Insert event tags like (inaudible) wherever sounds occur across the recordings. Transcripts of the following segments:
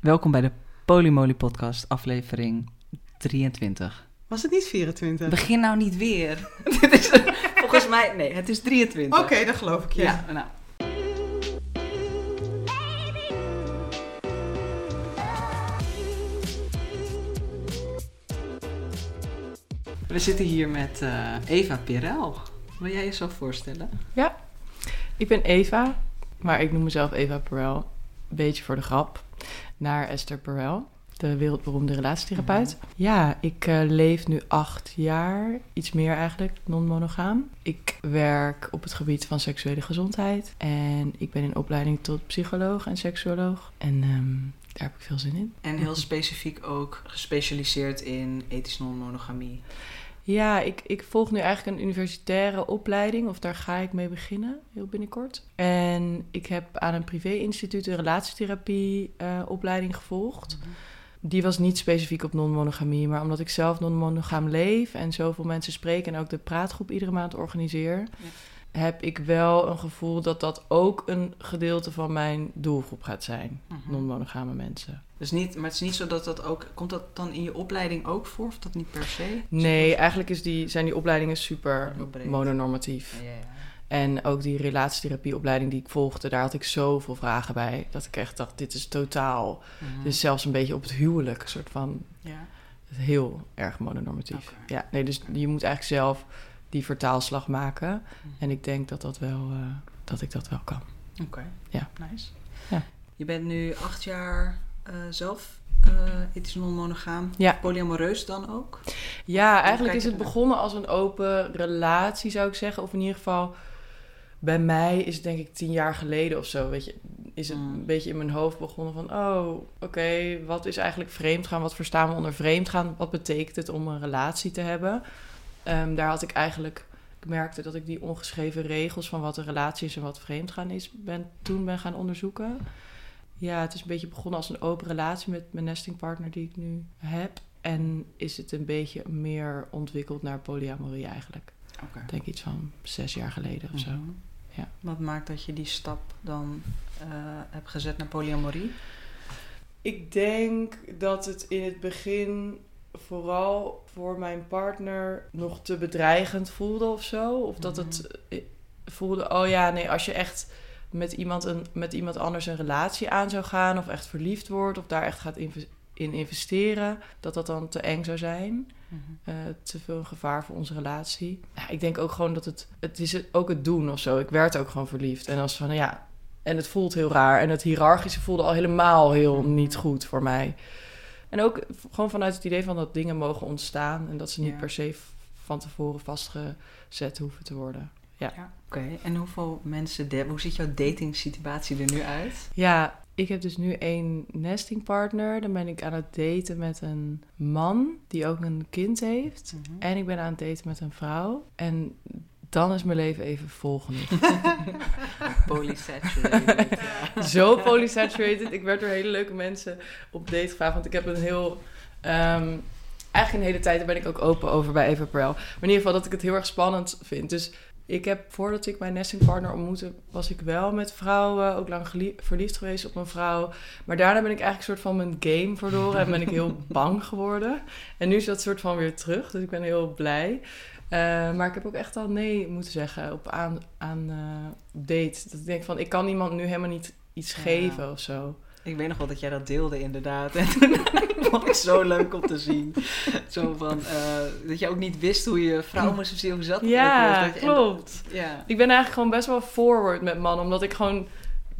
Welkom bij de Polymoly Podcast, aflevering 23. Was het niet 24? Begin nou niet weer. (laughs) (laughs) Dit is, volgens mij, nee, het is 23. Oké, dat geloof ik je. Ja, nou. We zitten hier met eh, Eva Pirel. Wil jij jezelf voorstellen? Ja, ik ben Eva, maar ik noem mezelf Eva Perel. Een beetje voor de grap. Naar Esther Perel, de wereldberoemde relatietherapeut. Ja, ik eh, leef nu acht jaar, iets meer eigenlijk, non-monogaam. Ik werk op het gebied van seksuele gezondheid. En ik ben in opleiding tot psycholoog en seksuoloog. En ehm, daar heb ik veel zin in. En heel specifiek ook gespecialiseerd in ethisch non-monogamie. Ja, ik, ik volg nu eigenlijk een universitaire opleiding, of daar ga ik mee beginnen, heel binnenkort. En ik heb aan een privé-instituut een relatietherapie-opleiding gevolgd. Die was niet specifiek op non-monogamie, maar omdat ik zelf non-monogaam leef en zoveel mensen spreek en ook de praatgroep iedere maand organiseer, heb ik wel een gevoel dat dat ook een gedeelte van mijn doelgroep gaat zijn. Mhm. Non-monogame mensen. Dus niet, maar het is niet zo dat dat ook... Komt dat dan in je opleiding ook voor? Of dat niet per se? Nee, eigenlijk is die, zijn die opleidingen super mononormatief. Ja, ja, ja. En ook die relatietherapieopleiding die ik volgde, daar had ik zoveel vragen bij. Dat ik echt dacht, dit is totaal. Mhm. Dus zelfs een beetje op het huwelijk, een soort van Ja. heel erg mononormatief. Ja, nee, dus je moet eigenlijk zelf die vertaalslag maken. Mhm. En ik denk dat, dat, wel, eh, dat ik dat wel kan. Oké, Ja. nice. Ja. Je bent nu acht jaar eh, zelf eh ethisch non-monogaam. Ja. Polyamoreus dan ook? Ja, eigenlijk is het begonnen als een open relatie, zou ik zeggen. Of in ieder geval, bij mij is het denk ik tien jaar geleden of zo. Weet je, is het Mm. een beetje in mijn hoofd begonnen van... oh, oké, wat is eigenlijk vreemdgaan? Wat verstaan we onder vreemdgaan? Wat betekent het om een relatie te hebben? Ehm, daar had ik eigenlijk... Ik merkte dat ik die ongeschreven regels van wat een relatie is en wat vreemdgaan is... Ben, toen ben gaan onderzoeken. Ja, het is een beetje begonnen als een open relatie met mijn nestingpartner die ik nu heb. En is het een beetje meer ontwikkeld naar polyamorie eigenlijk. Oké. Ik denk iets van zes jaar geleden of zo. Mhm. Ja. Wat maakt dat je die stap dan eh, hebt gezet naar polyamorie? Ik denk dat het in het begin vooral voor mijn partner nog te bedreigend voelde of zo. Of dat het eh, voelde, oh ja, nee, als je echt met iemand, een, met iemand anders een relatie aan zou gaan... of echt verliefd wordt of daar echt gaat in investeren... dat dat dan te eng zou zijn. Mhm. eh, te veel een gevaar voor onze relatie. Ja, ik denk ook gewoon dat het... Het is het, ook het doen of zo. Ik werd ook gewoon verliefd. En als van, ja... En het voelt heel raar. En het hiërarchische voelde al helemaal heel niet goed voor mij. En ook gewoon vanuit het idee van dat dingen mogen ontstaan... en dat ze niet Ja. per se van tevoren vastgezet hoeven te worden. Ja. Oké, en hoeveel mensen... De, hoe ziet jouw dating situatie er nu uit? Ja, ik heb dus nu één nestingpartner. Dan ben ik aan het daten met een man die ook een kind heeft. Mhm. En ik ben aan het daten met een vrouw. En dan is mijn leven even vol genoeg. (laughs) Polysaturated. ja. Zo polysaturated. Ik werd door hele leuke mensen op date gevraagd. Want ik heb een heel... ehm, eigenlijk een hele tijd, daar ben ik ook open over bij Eva Perel. Maar in ieder geval dat ik het heel erg spannend vind. Dus ik heb, voordat ik mijn nestingpartner ontmoette... was ik wel met vrouwen, ook lang verliefd geweest op een vrouw. Maar daarna ben ik eigenlijk een soort van mijn game verloren... en ben ik heel (laughs) bang geworden. En nu is dat soort van weer terug. Dus ik ben heel blij. Eh, maar ik heb ook echt al nee moeten zeggen op aan, aan eh, date. Dat ik denk van, ik kan iemand nu helemaal niet iets Ja. geven of zo. Ik weet nog wel dat jij dat deelde inderdaad. (laughs) En toen vond ik zo leuk om te zien. Zo van, eh, dat je ook niet wist hoe je vrouw moest zien. Hoe zat Ja? Dat klopt. Ja. Ik ben eigenlijk gewoon best wel forward met mannen, omdat ik gewoon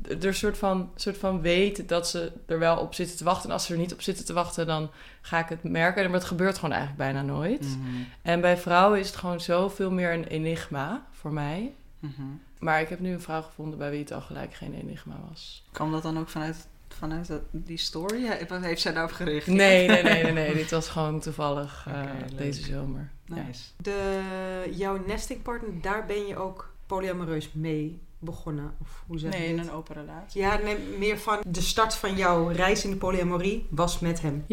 er een soort van, soort van weet dat ze er wel op zitten te wachten. En als ze er niet op zitten te wachten, dan ga ik het merken. Maar het gebeurt gewoon eigenlijk bijna nooit. Mhm. En bij vrouwen is het gewoon zoveel meer een enigma voor mij. Mhm. Maar ik heb nu een vrouw gevonden bij wie het al gelijk geen enigma was. Kwam dat dan ook vanuit, vanuit dat- die story? Heeft zij daarop gereageerd? Nee, nee, nee, nee, nee. Dit was gewoon toevallig eh, deze zomer. Ja. De, jouw nestingpartner, daar ben je ook polyamoreus mee begonnen? Of hoe zeg Nee, in een open relatie. Ja, nee, meer van de start van jouw reis in de polyamorie was met hem.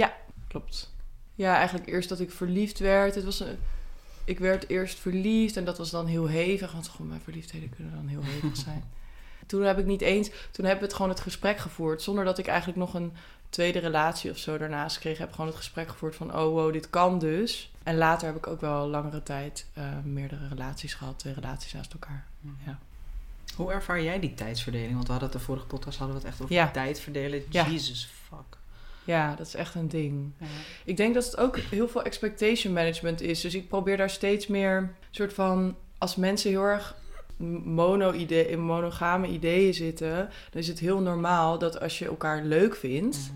Klopt. Ja, eigenlijk eerst dat ik verliefd werd. Het was een, ik werd eerst verliefd en dat was dan heel hevig. Want gewoon mijn verliefdheden kunnen dan heel hevig zijn. (laughs) Toen heb ik niet eens, toen hebben we het gewoon het gesprek gevoerd. Zonder dat ik eigenlijk nog een tweede relatie of zo daarnaast kreeg. Heb gewoon het gesprek gevoerd van, oh wow, dit kan dus. En later heb ik ook wel langere tijd eh, meerdere relaties gehad. Twee relaties naast elkaar. Ja. Hoe ervaar jij die tijdsverdeling? Want we hadden het de vorige podcast hadden we het echt over Ja. tijd verdelen. Ja. Jesus fuck. Ja, dat is echt een ding. Ja. Ik denk dat het ook heel veel expectation management is. Dus ik probeer daar steeds meer soort van als mensen heel erg mono -idee, in monogame ideeën zitten, dan is het heel normaal dat als je elkaar leuk vindt Mhm.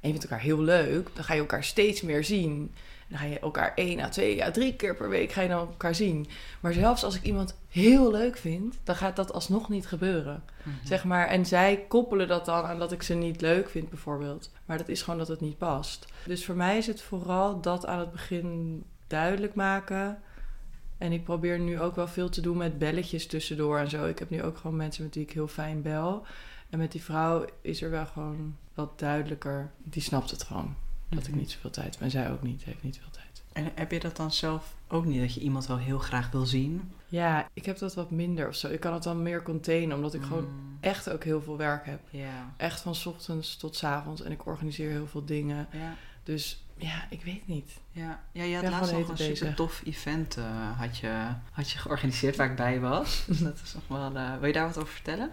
en je vindt elkaar heel leuk, dan ga je elkaar steeds meer zien. Dan ga je elkaar één à twee à drie keer per week ga je dan elkaar zien. Maar zelfs als ik iemand heel leuk vind, dan gaat dat alsnog niet gebeuren. Mhm. Zeg maar, en zij koppelen dat dan aan dat ik ze niet leuk vind, bijvoorbeeld. Maar dat is gewoon dat het niet past. Dus voor mij is het vooral dat aan het begin duidelijk maken. En ik probeer nu ook wel veel te doen met belletjes tussendoor en zo. Ik heb nu ook gewoon mensen met wie ik heel fijn bel. En met die vrouw is er wel gewoon wat duidelijker. Die snapt het gewoon. Dat ik Mhm. niet zoveel tijd heb. En zij ook niet, heeft niet veel tijd. En heb je dat dan zelf ook niet? Dat je iemand wel heel graag wil zien? Ja, ik heb dat wat minder of zo. Ik kan het dan meer containen, omdat ik gewoon Mm. echt ook heel veel werk heb. Echt van 's ochtends tot 's avonds. En ik organiseer heel veel dingen. Dus ja, ik weet niet. Ja, ja je had laatst nog een hele super tof event eh, had, je, had je georganiseerd waar ik bij was. Dus (laughs) dat is nog wel... eh, wil je daar wat over vertellen?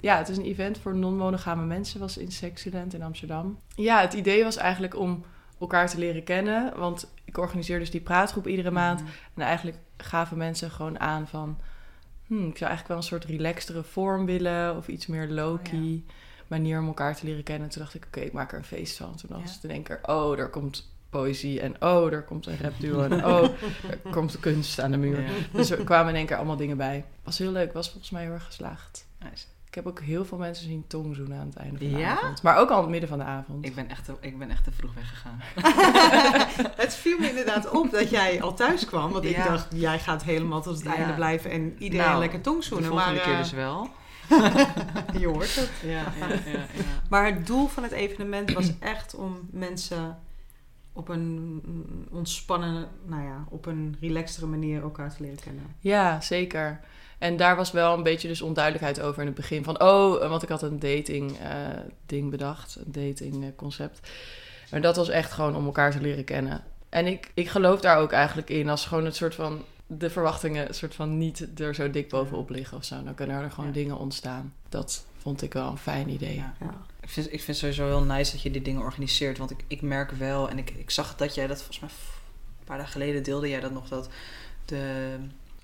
Ja, het is een event voor non-monogame mensen. was in Sexyland in Amsterdam. Ja, het idee was eigenlijk om elkaar te leren kennen. Want ik organiseer dus die praatgroep iedere maand. Mhm. En eigenlijk gaven mensen gewoon aan van... Hmm, ik zou eigenlijk wel een soort relaxtere vorm willen. Of iets meer low-key manier om elkaar te leren kennen. Toen dacht ik, oké, ik maak er een feest van. Toen was Ja. het in één keer, oh, er komt poëzie. En oh, er komt een rapduo. En (laughs) oh, er komt kunst aan de muur. Ja. Dus er kwamen in één keer allemaal dingen bij. Was heel leuk, was volgens mij heel erg geslaagd. Nice. Ik heb ook heel veel mensen zien tongzoenen aan het einde van de Ja? avond. Maar ook al aan het midden van de avond. Ik ben echt te, ik ben echt te vroeg weggegaan. (laughs) het viel me inderdaad op dat jij al thuis kwam. Want ik dacht, jij gaat helemaal tot het Ja. einde blijven en iedereen Nou, lekker De tongzoenen. volgende Maar keer eh, dus wel. (laughs) je hoort het. Ja, ja, ja. ja. Maar het doel van het evenement was echt om mensen op een ontspannen, nou ja, op een relaxtere manier elkaar te leren kennen. Ja, zeker. En daar was wel een beetje dus onduidelijkheid over in het begin. Van, oh, want ik had een dating eh, ding bedacht. Een dating eh, concept. Maar dat was echt gewoon om elkaar te leren kennen. En ik, ik geloof daar ook eigenlijk in. Als gewoon het soort van... De verwachtingen een soort van niet er zo dik bovenop liggen of zo. Dan kunnen er gewoon Ja. dingen ontstaan. Dat vond ik wel een fijn idee. Ja. Ja. Ik vind, ik vind sowieso heel nice dat je die dingen organiseert. Want ik, ik merk wel, en ik, ik zag dat jij dat volgens mij een paar dagen geleden deelde jij dat nog. Dat de,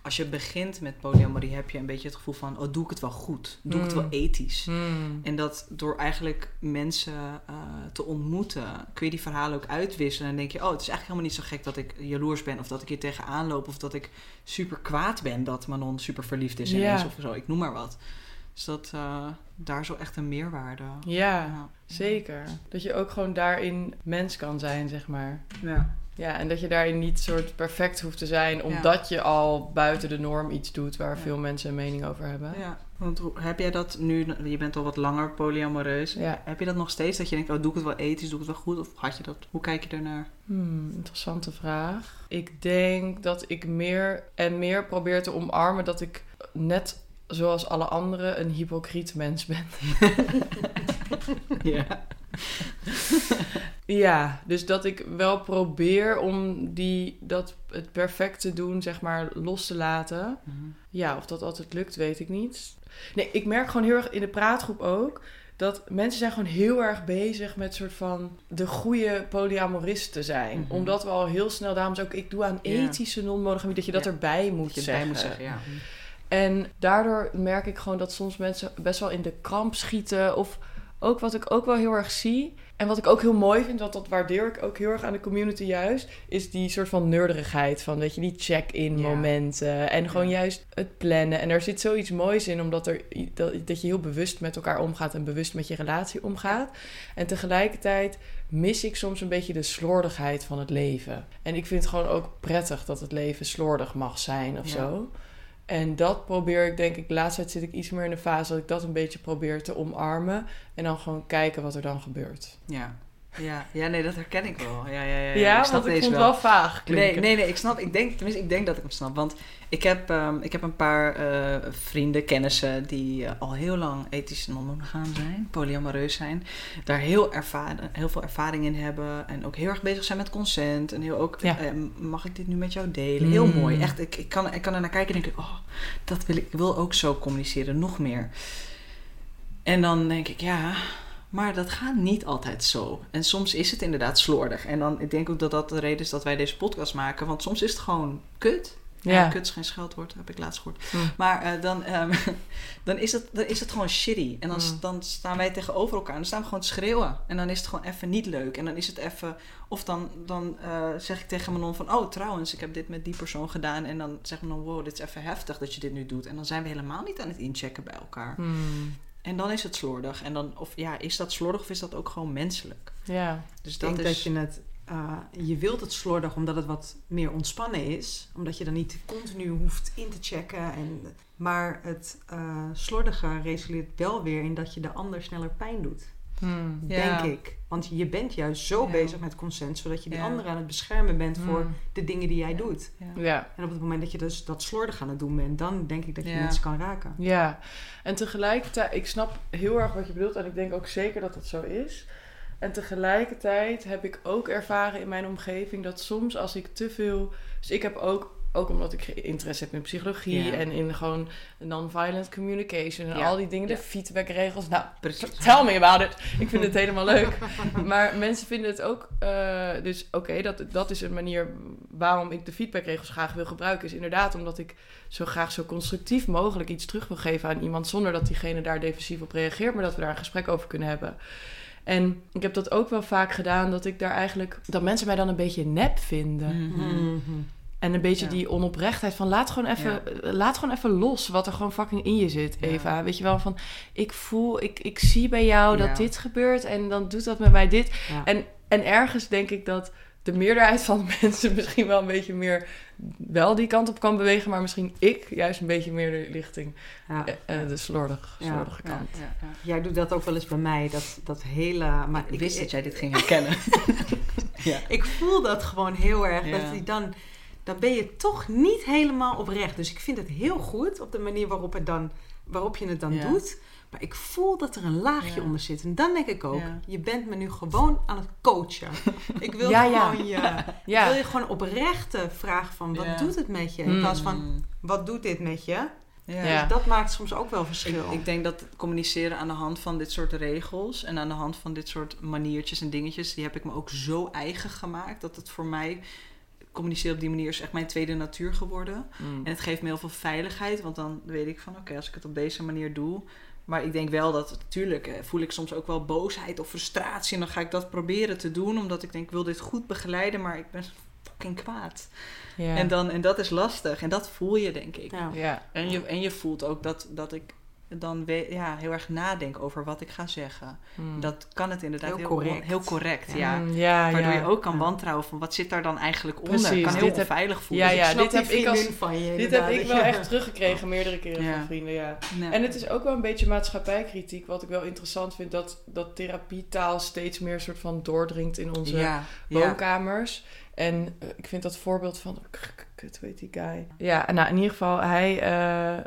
als je begint met polyamorie heb je een beetje het gevoel van, oh doe ik het wel goed? Doe ik het wel Mm. ethisch? Hmm. En dat door eigenlijk mensen eh, te ontmoeten, kun je die verhalen ook uitwisselen. En dan denk je, oh, het is eigenlijk helemaal niet zo gek dat ik jaloers ben. Of dat ik hier tegenaan loop. Of dat ik super kwaad ben dat Manon super verliefd is Ja. of zo. Ik noem maar wat. Dus dat eh, daar zo echt een meerwaarde. Ja, Ja. zeker. Dat je ook gewoon daarin mens kan zijn, zeg maar. Ja. Ja, en dat je daarin niet soort perfect hoeft te zijn, omdat je al buiten de norm iets doet waar Ja. veel mensen een mening over hebben. Ja, want heb jij dat nu, je bent al wat langer polyamoreus, Ja. heb je dat nog steeds? Dat je denkt, oh doe ik het wel ethisch, doe ik het wel goed? Of had je dat, hoe kijk je daarnaar? Hmm, interessante vraag. Ik denk dat ik meer en meer probeer te omarmen dat ik net zoals alle anderen een hypocriet mens ben. (laughs) Ja. (laughs) (laughs) Ja, dus dat ik wel probeer om die, dat het perfect te doen, zeg maar, los te laten. Ja, of dat altijd lukt, weet ik niet. Nee, ik merk gewoon heel erg in de praatgroep ook dat mensen zijn gewoon heel erg bezig met soort van de goede polyamorist te zijn. Mhm. Omdat we al heel snel, daarom ook ik doe aan ethische non-monogamie, dat je dat Ja. erbij moet Dat je zeggen. moet zeggen, ja. En daardoor merk ik gewoon dat soms mensen best wel in de kramp schieten. Of ook wat ik ook wel heel erg zie. En wat ik ook heel mooi vind, want dat waardeer ik ook heel erg aan de community juist. Is die soort van nerderigheid van, weet je, die check-in Ja. momenten. En gewoon Ja. juist het plannen. En er zit zoiets moois in, omdat er, dat, dat je heel bewust met elkaar omgaat. En bewust met je relatie omgaat. En tegelijkertijd mis ik soms een beetje de slordigheid van het leven. En ik vind het gewoon ook prettig dat het leven slordig mag zijn of Ja. zo. En dat probeer ik, denk ik, tijd zit ik iets meer in de fase dat ik dat een beetje probeer te omarmen. En dan gewoon kijken wat er dan gebeurt. Ja. Ja, ja, nee, dat herken ik wel. Ja, ja, ja, ja. Ja, ik snap want ik vond het wel. wel vaag Nee, klinken. nee, nee, ik snap. Ik denk, tenminste, ik denk dat ik hem snap. Want ik heb, ehm, ik heb een paar eh, vrienden, kennissen die eh, al heel lang ethisch non-monogaam zijn, polyamoreus zijn, daar heel, ervaren, heel veel ervaring in hebben en ook heel erg bezig zijn met consent en heel ook, Ja. eh, mag ik dit nu met jou delen? Heel Mm. mooi. Echt, ik, ik, kan, ik kan er naar kijken en denk ik, oh, dat wil ik, ik wil ook zo communiceren, nog meer. En dan denk ik, ja, maar dat gaat niet altijd zo. En soms is het inderdaad slordig. En dan, ik denk ook dat dat de reden is dat wij deze podcast maken. Want soms is het gewoon kut. Ja, Ja. kut is geen scheldwoord, heb ik laatst gehoord. Hm. Maar eh, dan, ehm, (laughs) dan, is het, dan is het gewoon shitty. En dan, Mm. dan staan wij tegenover elkaar. En dan staan we gewoon te schreeuwen. En dan is het gewoon even niet leuk. En dan is het even... Of dan, dan eh, zeg ik tegen mijn non van... Oh, trouwens, ik heb dit met die persoon gedaan. En dan zeg ik dan... Wow, dit is even heftig dat je dit nu doet. En dan zijn we helemaal niet aan het inchecken bij elkaar. Hmm. En dan is het slordig. En dan, of ja, is dat slordig of is dat ook gewoon menselijk? Ja. Dus Ik dat denk is... dat je het... eh, je wilt het slordig omdat het wat meer ontspannen is. Omdat je dan niet continu hoeft in te checken. En, maar het eh slordige resulteert wel weer in dat je de ander sneller pijn doet. Hmm. Ja. Denk ik. Want je bent juist zo Ja. bezig met consent. Zodat je die Ja. ander aan het beschermen bent voor Hmm. de dingen die jij Ja. doet. Ja. Ja. En op het moment dat je dus dat slordig aan het doen bent. Dan denk ik dat je Ja. mensen kan raken. Ja, en tegelijkertijd, ik snap heel erg wat je bedoelt en ik denk ook zeker dat dat zo is. En tegelijkertijd heb ik ook ervaren in mijn omgeving dat soms als ik te veel. Dus ik heb ook, ook omdat ik interesse heb in psychologie Ja. en in gewoon non-violent communication en Ja. al die dingen, de Ja. feedbackregels. Nou, Precies. (laughs) Tell me about it. Ik vind het helemaal leuk. (laughs) Maar mensen vinden het ook. eh, dus oké, dat, dat is een manier waarom ik de feedbackregels graag wil gebruiken. Is inderdaad omdat ik zo graag zo constructief mogelijk iets terug wil geven aan iemand. Zonder dat diegene daar defensief op reageert. Maar dat we daar een gesprek over kunnen hebben. En ik heb dat ook wel vaak gedaan. Dat ik daar eigenlijk. Dat mensen mij dan een beetje nep vinden. Mhm. Mhm. En een beetje Ja. die onoprechtheid van laat gewoon even, laat gewoon even los wat er gewoon fucking in je zit, Ja. Eva. Weet je wel, van ik voel, ik, ik zie bij jou dat Ja. dit gebeurt en dan doet dat met mij dit. Ja. En, en ergens denk ik dat de meerderheid van de (laughs) mensen misschien wel een beetje meer wel die kant op kan bewegen, maar misschien ik juist een beetje meer de richting, Ja. eh, eh, de slordig, slordige Ja, kant. ja, ja. Jij doet dat ook wel eens bij mij. Dat, dat hele... Maar Ik wist dat jij dit ging herkennen. (laughs) ja. Ik voel dat gewoon heel erg. Ja. Dat die dan, dan ben je toch niet helemaal oprecht. Dus ik vind het heel goed op de manier waarop, het dan, waarop je het dan Ja. doet. Maar ik voel dat er een laagje Ja. onder zit. En dan denk ik ook, Ja. je bent me nu gewoon aan het coachen. (laughs) Ik wil Ja, ja. gewoon je... (laughs) Ja. Ik wil je gewoon oprechte vraag van, wat Ja. doet het met je? In Hmm. plaats van, wat doet dit met je? Ja. Ja. Dus dat maakt soms ook wel verschil. Ik, ik denk dat communiceren aan de hand van dit soort regels en aan de hand van dit soort maniertjes en dingetjes, die heb ik me ook zo eigen gemaakt dat het voor mij communiceren op die manier is echt mijn tweede natuur geworden. Mm. En het geeft me heel veel veiligheid, want dan weet ik van oké, als ik het op deze manier doe. Maar ik denk wel dat, natuurlijk, eh, voel ik soms ook wel boosheid of frustratie. En dan ga ik dat proberen te doen, omdat ik denk, ik wil dit goed begeleiden, maar ik ben fucking kwaad. Ja. En, dan, en dat is lastig. En dat voel je, denk ik. ja. ja. En je, en je voelt ook dat, dat ik dan we- ja, heel erg nadenk over wat ik ga zeggen. Mm. Dat kan het inderdaad Heel heel, correct. heel correct. Ja. Mm, Waardoor ja. je ook kan Ja. wantrouwen van wat zit daar dan eigenlijk onder. Precies, kan heel heb- onveilig voelen. Ja, Dus ja, dit heb ik als- van je Dit heb ik wel echt (laughs) teruggekregen meerdere keren van vrienden, ja. nee. En het is ook wel een beetje maatschappijkritiek, wat ik wel interessant vind, dat, dat therapietaal steeds meer soort van doordringt in onze woonkamers. En eh, ik vind dat voorbeeld van, kut, weet die guy. Ja, nou in ieder geval, hij, eh,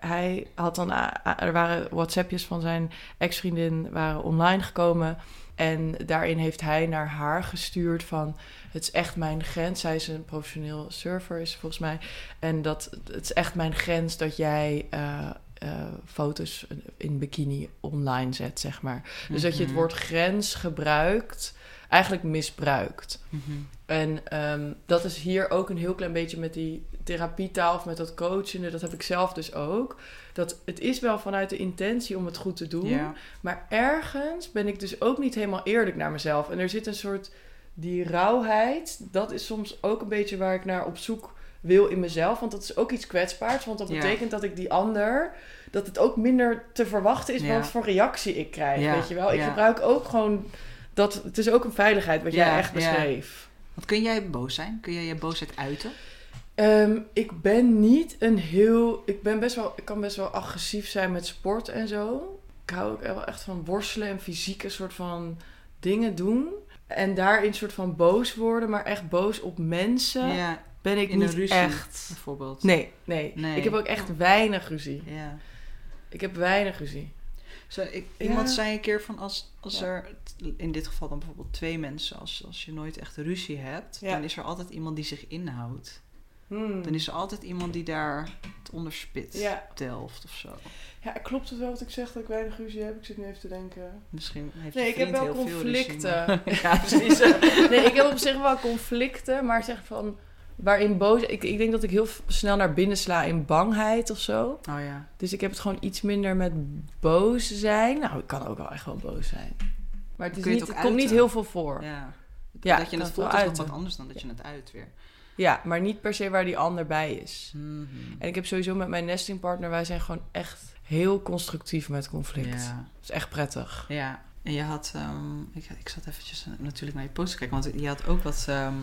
hij had dan, a- a- er waren WhatsAppjes van zijn ex-vriendin, waren online gekomen. En daarin heeft hij naar haar gestuurd van, het is echt mijn grens. Zij is een professioneel surfer, is volgens mij. En dat, het is echt mijn grens dat jij eh, eh, foto's in bikini online zet, zeg maar. Dus dat je het Mhm. woord grens gebruikt, eigenlijk misbruikt. Mhm. En ehm, dat is hier ook een heel klein beetje met die therapietaal of met dat coachende. Dat heb ik zelf dus ook. Dat het is wel vanuit de intentie om het goed te doen. Ja. Maar ergens ben ik dus ook niet helemaal eerlijk naar mezelf. En er zit een soort die rauwheid. Dat is soms ook een beetje waar ik naar op zoek wil in mezelf. Want dat is ook iets kwetsbaars. Want dat Ja. betekent dat ik die ander... dat het ook minder te verwachten is Ja. wat voor reactie ik krijg. Weet je wel? Ik gebruik ook gewoon... Dat, het is ook een veiligheid wat jij echt beschreef. Want kun jij boos zijn? Kun jij je boosheid uiten? Ehm, ik ben niet een heel. Ik ben best wel. Ik kan best wel agressief zijn met sport en zo. Ik hou ook wel echt van worstelen en fysieke soort van dingen doen en daarin soort van boos worden, maar echt boos op mensen, ja, ben ik in een niet ruzie. echt. bijvoorbeeld. Nee, nee, Nee. Ik heb ook echt weinig ruzie. Ja. Ik heb weinig ruzie. Zo, ik, Ja. Iemand zei een keer van als, als Ja. er in dit geval dan bijvoorbeeld twee mensen, als, als je nooit echt ruzie hebt, dan is er altijd iemand die zich inhoudt. Hmm. Dan is er altijd iemand die daar het onderspit, Ja. delft of zo. Ja, klopt het wel wat ik zeg dat ik weinig ruzie heb? Ik zit nu even te denken. Misschien heeft Nee, ik heb wel conflicten. (laughs) ja, precies. Nee, ik heb op zich wel conflicten, maar zeg van waarin boos. Ik, ik denk dat ik heel snel naar binnen sla in bangheid of zo. Oh ja. Dus ik heb het gewoon iets minder met boos zijn. Nou, ik kan ook wel echt wel boos zijn. Maar het, is niet, het komt niet heel veel voor. Ja, dat je het voelt is wat anders dan dat je het uit weer. Maar niet per se waar die ander bij is. Mhm. En ik heb sowieso met mijn nestingpartner, wij zijn gewoon echt heel constructief met conflict. Ja. Dat is echt prettig. Ja, en je had, ehm, ik, ik zat eventjes natuurlijk naar je post te kijken, want je had ook wat ehm,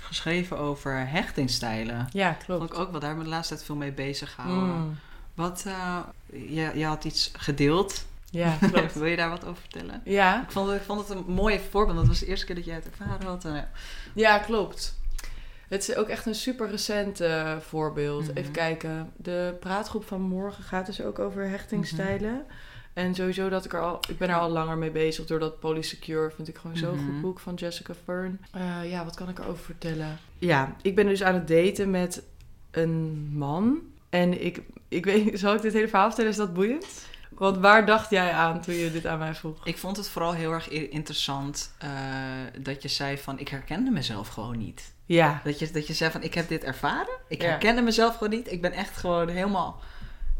geschreven over hechtingstijlen. Ja, Vond klopt. ik ook wel, daar we de laatste tijd veel mee bezig gehouden. Mm. Wat, eh, je, je had iets gedeeld. Ja, klopt. (laughs) Wil je daar wat over vertellen? Ja, Ik vond, ik vond het een mooi voorbeeld. Dat was de eerste keer dat jij het ervaren had. En, ja. Ja, klopt. Het is ook echt een super recent eh, voorbeeld. Mhm. Even kijken. De praatgroep van morgen gaat dus ook over hechtingstijlen. En sowieso dat ik er al... Ik ben er al langer mee bezig. Door dat Polysecure vind ik gewoon zo'n Mhm. goed boek van Jessica Fern. Eh, ja, wat kan ik erover vertellen? Ja, ik ben dus aan het daten met een man. En ik, ik weet... Zal ik dit hele verhaal vertellen? Is dat boeiend? Want waar dacht jij aan toen je dit aan mij vroeg? Ik vond het vooral heel erg interessant eh, dat je zei van... ik herkende mezelf gewoon niet. Ja. Dat je, dat je zei van, ik heb dit ervaren. Ik Ja. herkende mezelf gewoon niet. Ik ben echt gewoon helemaal...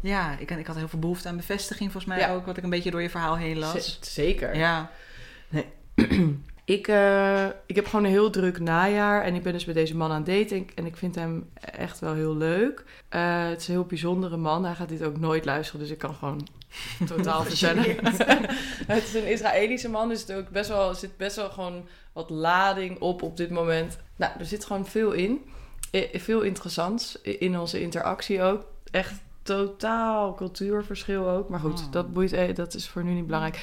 Ja, ik, ik had heel veel behoefte aan bevestiging volgens mij Ja. ook. Wat ik een beetje door je verhaal heen las. Z- Zeker. Ja. (clears throat) Ik, eh, ik heb gewoon een heel druk najaar en ik ben dus met deze man aan het daten en ik- vind hem echt wel heel leuk. Eh, het is een heel bijzondere man. Hij gaat dit ook nooit luisteren, dus ik kan gewoon totaal (laughs) vertellen. (laughs) het is een Israëlische man, dus het ook best wel, zit best wel gewoon wat lading op op dit moment. Nou, er zit gewoon veel in. Eh, Veel interessants in onze interactie ook. Echt totaal cultuurverschil ook. Maar goed, Oh. dat, boeit, eh, dat is voor nu niet belangrijk.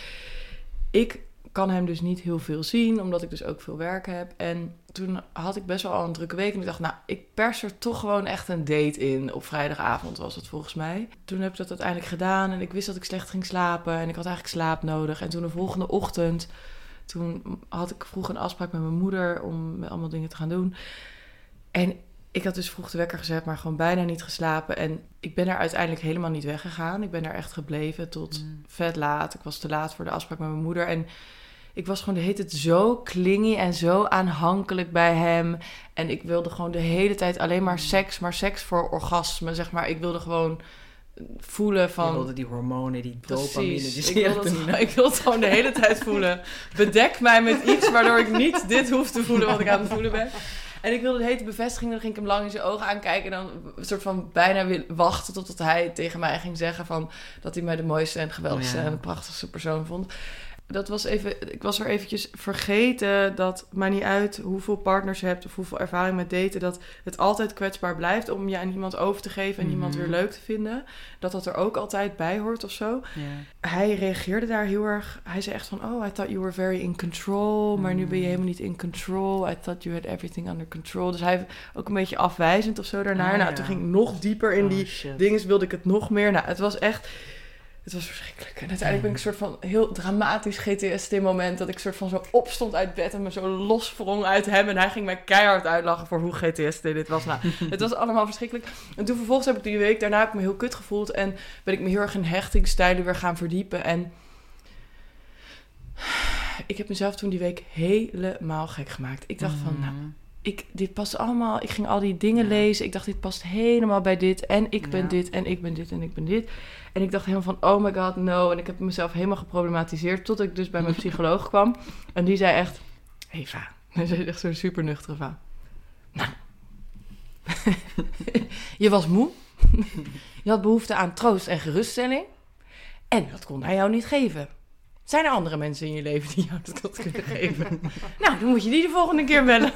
Ik kan hem dus niet heel veel zien, omdat ik dus ook veel werk heb. En toen had ik best wel al een drukke week. En ik dacht, nou, ik pers er toch gewoon echt een date in. Op vrijdagavond was het volgens mij. Toen heb ik dat uiteindelijk gedaan. En ik wist dat ik slecht ging slapen. En ik had eigenlijk slaap nodig. En toen de volgende ochtend, toen had ik vroeg een afspraak met mijn moeder om allemaal dingen te gaan doen. En ik had dus vroeg de wekker gezet, maar gewoon bijna niet geslapen. En ik ben er uiteindelijk helemaal niet weggegaan. Ik ben daar echt gebleven tot Mm. vet laat. Ik was te laat voor de afspraak met mijn moeder. En ik was gewoon de hele tijd zo klingy en zo aanhankelijk bij hem. En ik wilde gewoon de hele tijd alleen maar seks, maar seks voor orgasme, zeg maar. Ik wilde gewoon voelen van... wilde die hormonen, die dopamine, die Precies. Serotonine. (laughs) ik wilde het gewoon de hele tijd voelen. Bedek mij met iets waardoor ik niet dit hoef te voelen wat ik aan het voelen ben. En ik wilde de hele bevestiging. Dan ging ik hem lang in zijn ogen aankijken. En dan een soort van bijna wil- wachten totdat hij tegen mij ging zeggen van... dat hij mij de mooiste en geweldigste Oh ja. en prachtigste persoon vond. Dat was even, ik was er eventjes vergeten dat maar niet uit hoeveel partners je hebt of hoeveel ervaring met daten, dat het altijd kwetsbaar blijft om je aan iemand over te geven en iemand Mhm. weer leuk te vinden. Dat dat er ook altijd bij hoort of zo hij reageerde daar heel erg. Hij zei echt van: Oh, I thought you were very in control. Maar nu ben je Mm. helemaal niet in control. I thought you had everything under control. Dus hij ook een beetje afwijzend of zo daarnaar. Ah, nou, ja. toen ging ik nog dieper in Oh, die shit. dingen. Wilde ik het nog meer. Nou, het was echt. Het was verschrikkelijk. En uiteindelijk ben ik een soort van heel dramatisch GTSD-moment. Dat ik soort van zo opstond uit bed en me zo lossprong uit hem. En hij ging mij keihard uitlachen voor hoe GTSD dit was. Nou, (laughs) het was allemaal verschrikkelijk. En toen vervolgens heb ik die week daarna heb ik me heel kut gevoeld. En ben ik me heel erg in hechtingstijlen weer gaan verdiepen. En ik heb mezelf toen die week helemaal gek gemaakt. Ik dacht van, nou, Mhm. Ik, dit past allemaal. Ik ging al die dingen Ja. lezen. Ik dacht, dit past helemaal bij dit. En ik ben Ja. dit, en ik ben dit, en ik ben dit. En ik dacht helemaal van, oh my god, no. En ik heb mezelf helemaal geproblematiseerd. Tot ik dus bij mijn (laughs) psycholoog kwam. En die zei echt, Eva. (laughs) Hij zei echt zo'n super nuchtere. Nou, (laughs) je was moe. je had behoefte aan troost en geruststelling. En dat kon hij jou niet geven. Zijn er andere mensen in je leven die jou dat kunnen geven? (laughs) nou, dan moet je die de volgende keer bellen.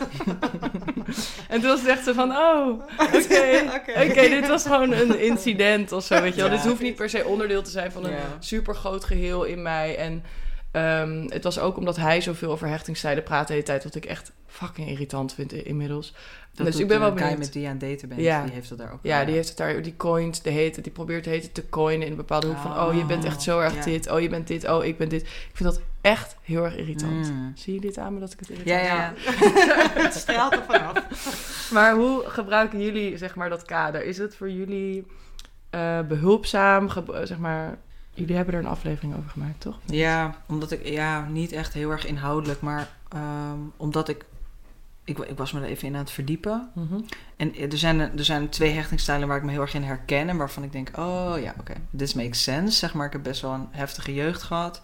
(laughs) en toen was het echt zo van, oh, (laughs) oké. Oké, dit was gewoon een incident of zo, weet je wel. Ja. Dit hoeft niet per se onderdeel te zijn van een Ja. super groot geheel in mij. En ehm, het was ook omdat hij zoveel over hechtingstijden praatte de hele tijd, wat ik echt fucking irritant vind inmiddels. Dat dus ik ben wel benieuwd. met die aan daten bent, Ja. die heeft het daar ook Ja, die heeft het daar, die coint de hete, die probeert de hete te coinen in een bepaalde hoek van, oh, je bent echt zo erg ja. dit, oh, je bent dit, oh, ik ben dit. Ik vind dat echt heel erg irritant. Mm. Zie je dit aan me dat ik het irritant ja, ja. (laughs) het straalt er vanaf. (laughs) Maar hoe gebruiken jullie, zeg maar, dat kader? Is het voor jullie eh, behulpzaam, eh, zeg maar... Jullie hebben er een aflevering over gemaakt, toch? Ja, omdat ik, ja, niet echt heel erg inhoudelijk, maar ehm, omdat ik, ik, ik was me er even in aan het verdiepen. Mhm. En er zijn, er zijn twee hechtingstijlen waar ik me heel erg in herken en waarvan ik denk, oh ja, oké, this makes sense. Zeg maar, ik heb best wel een heftige jeugd gehad.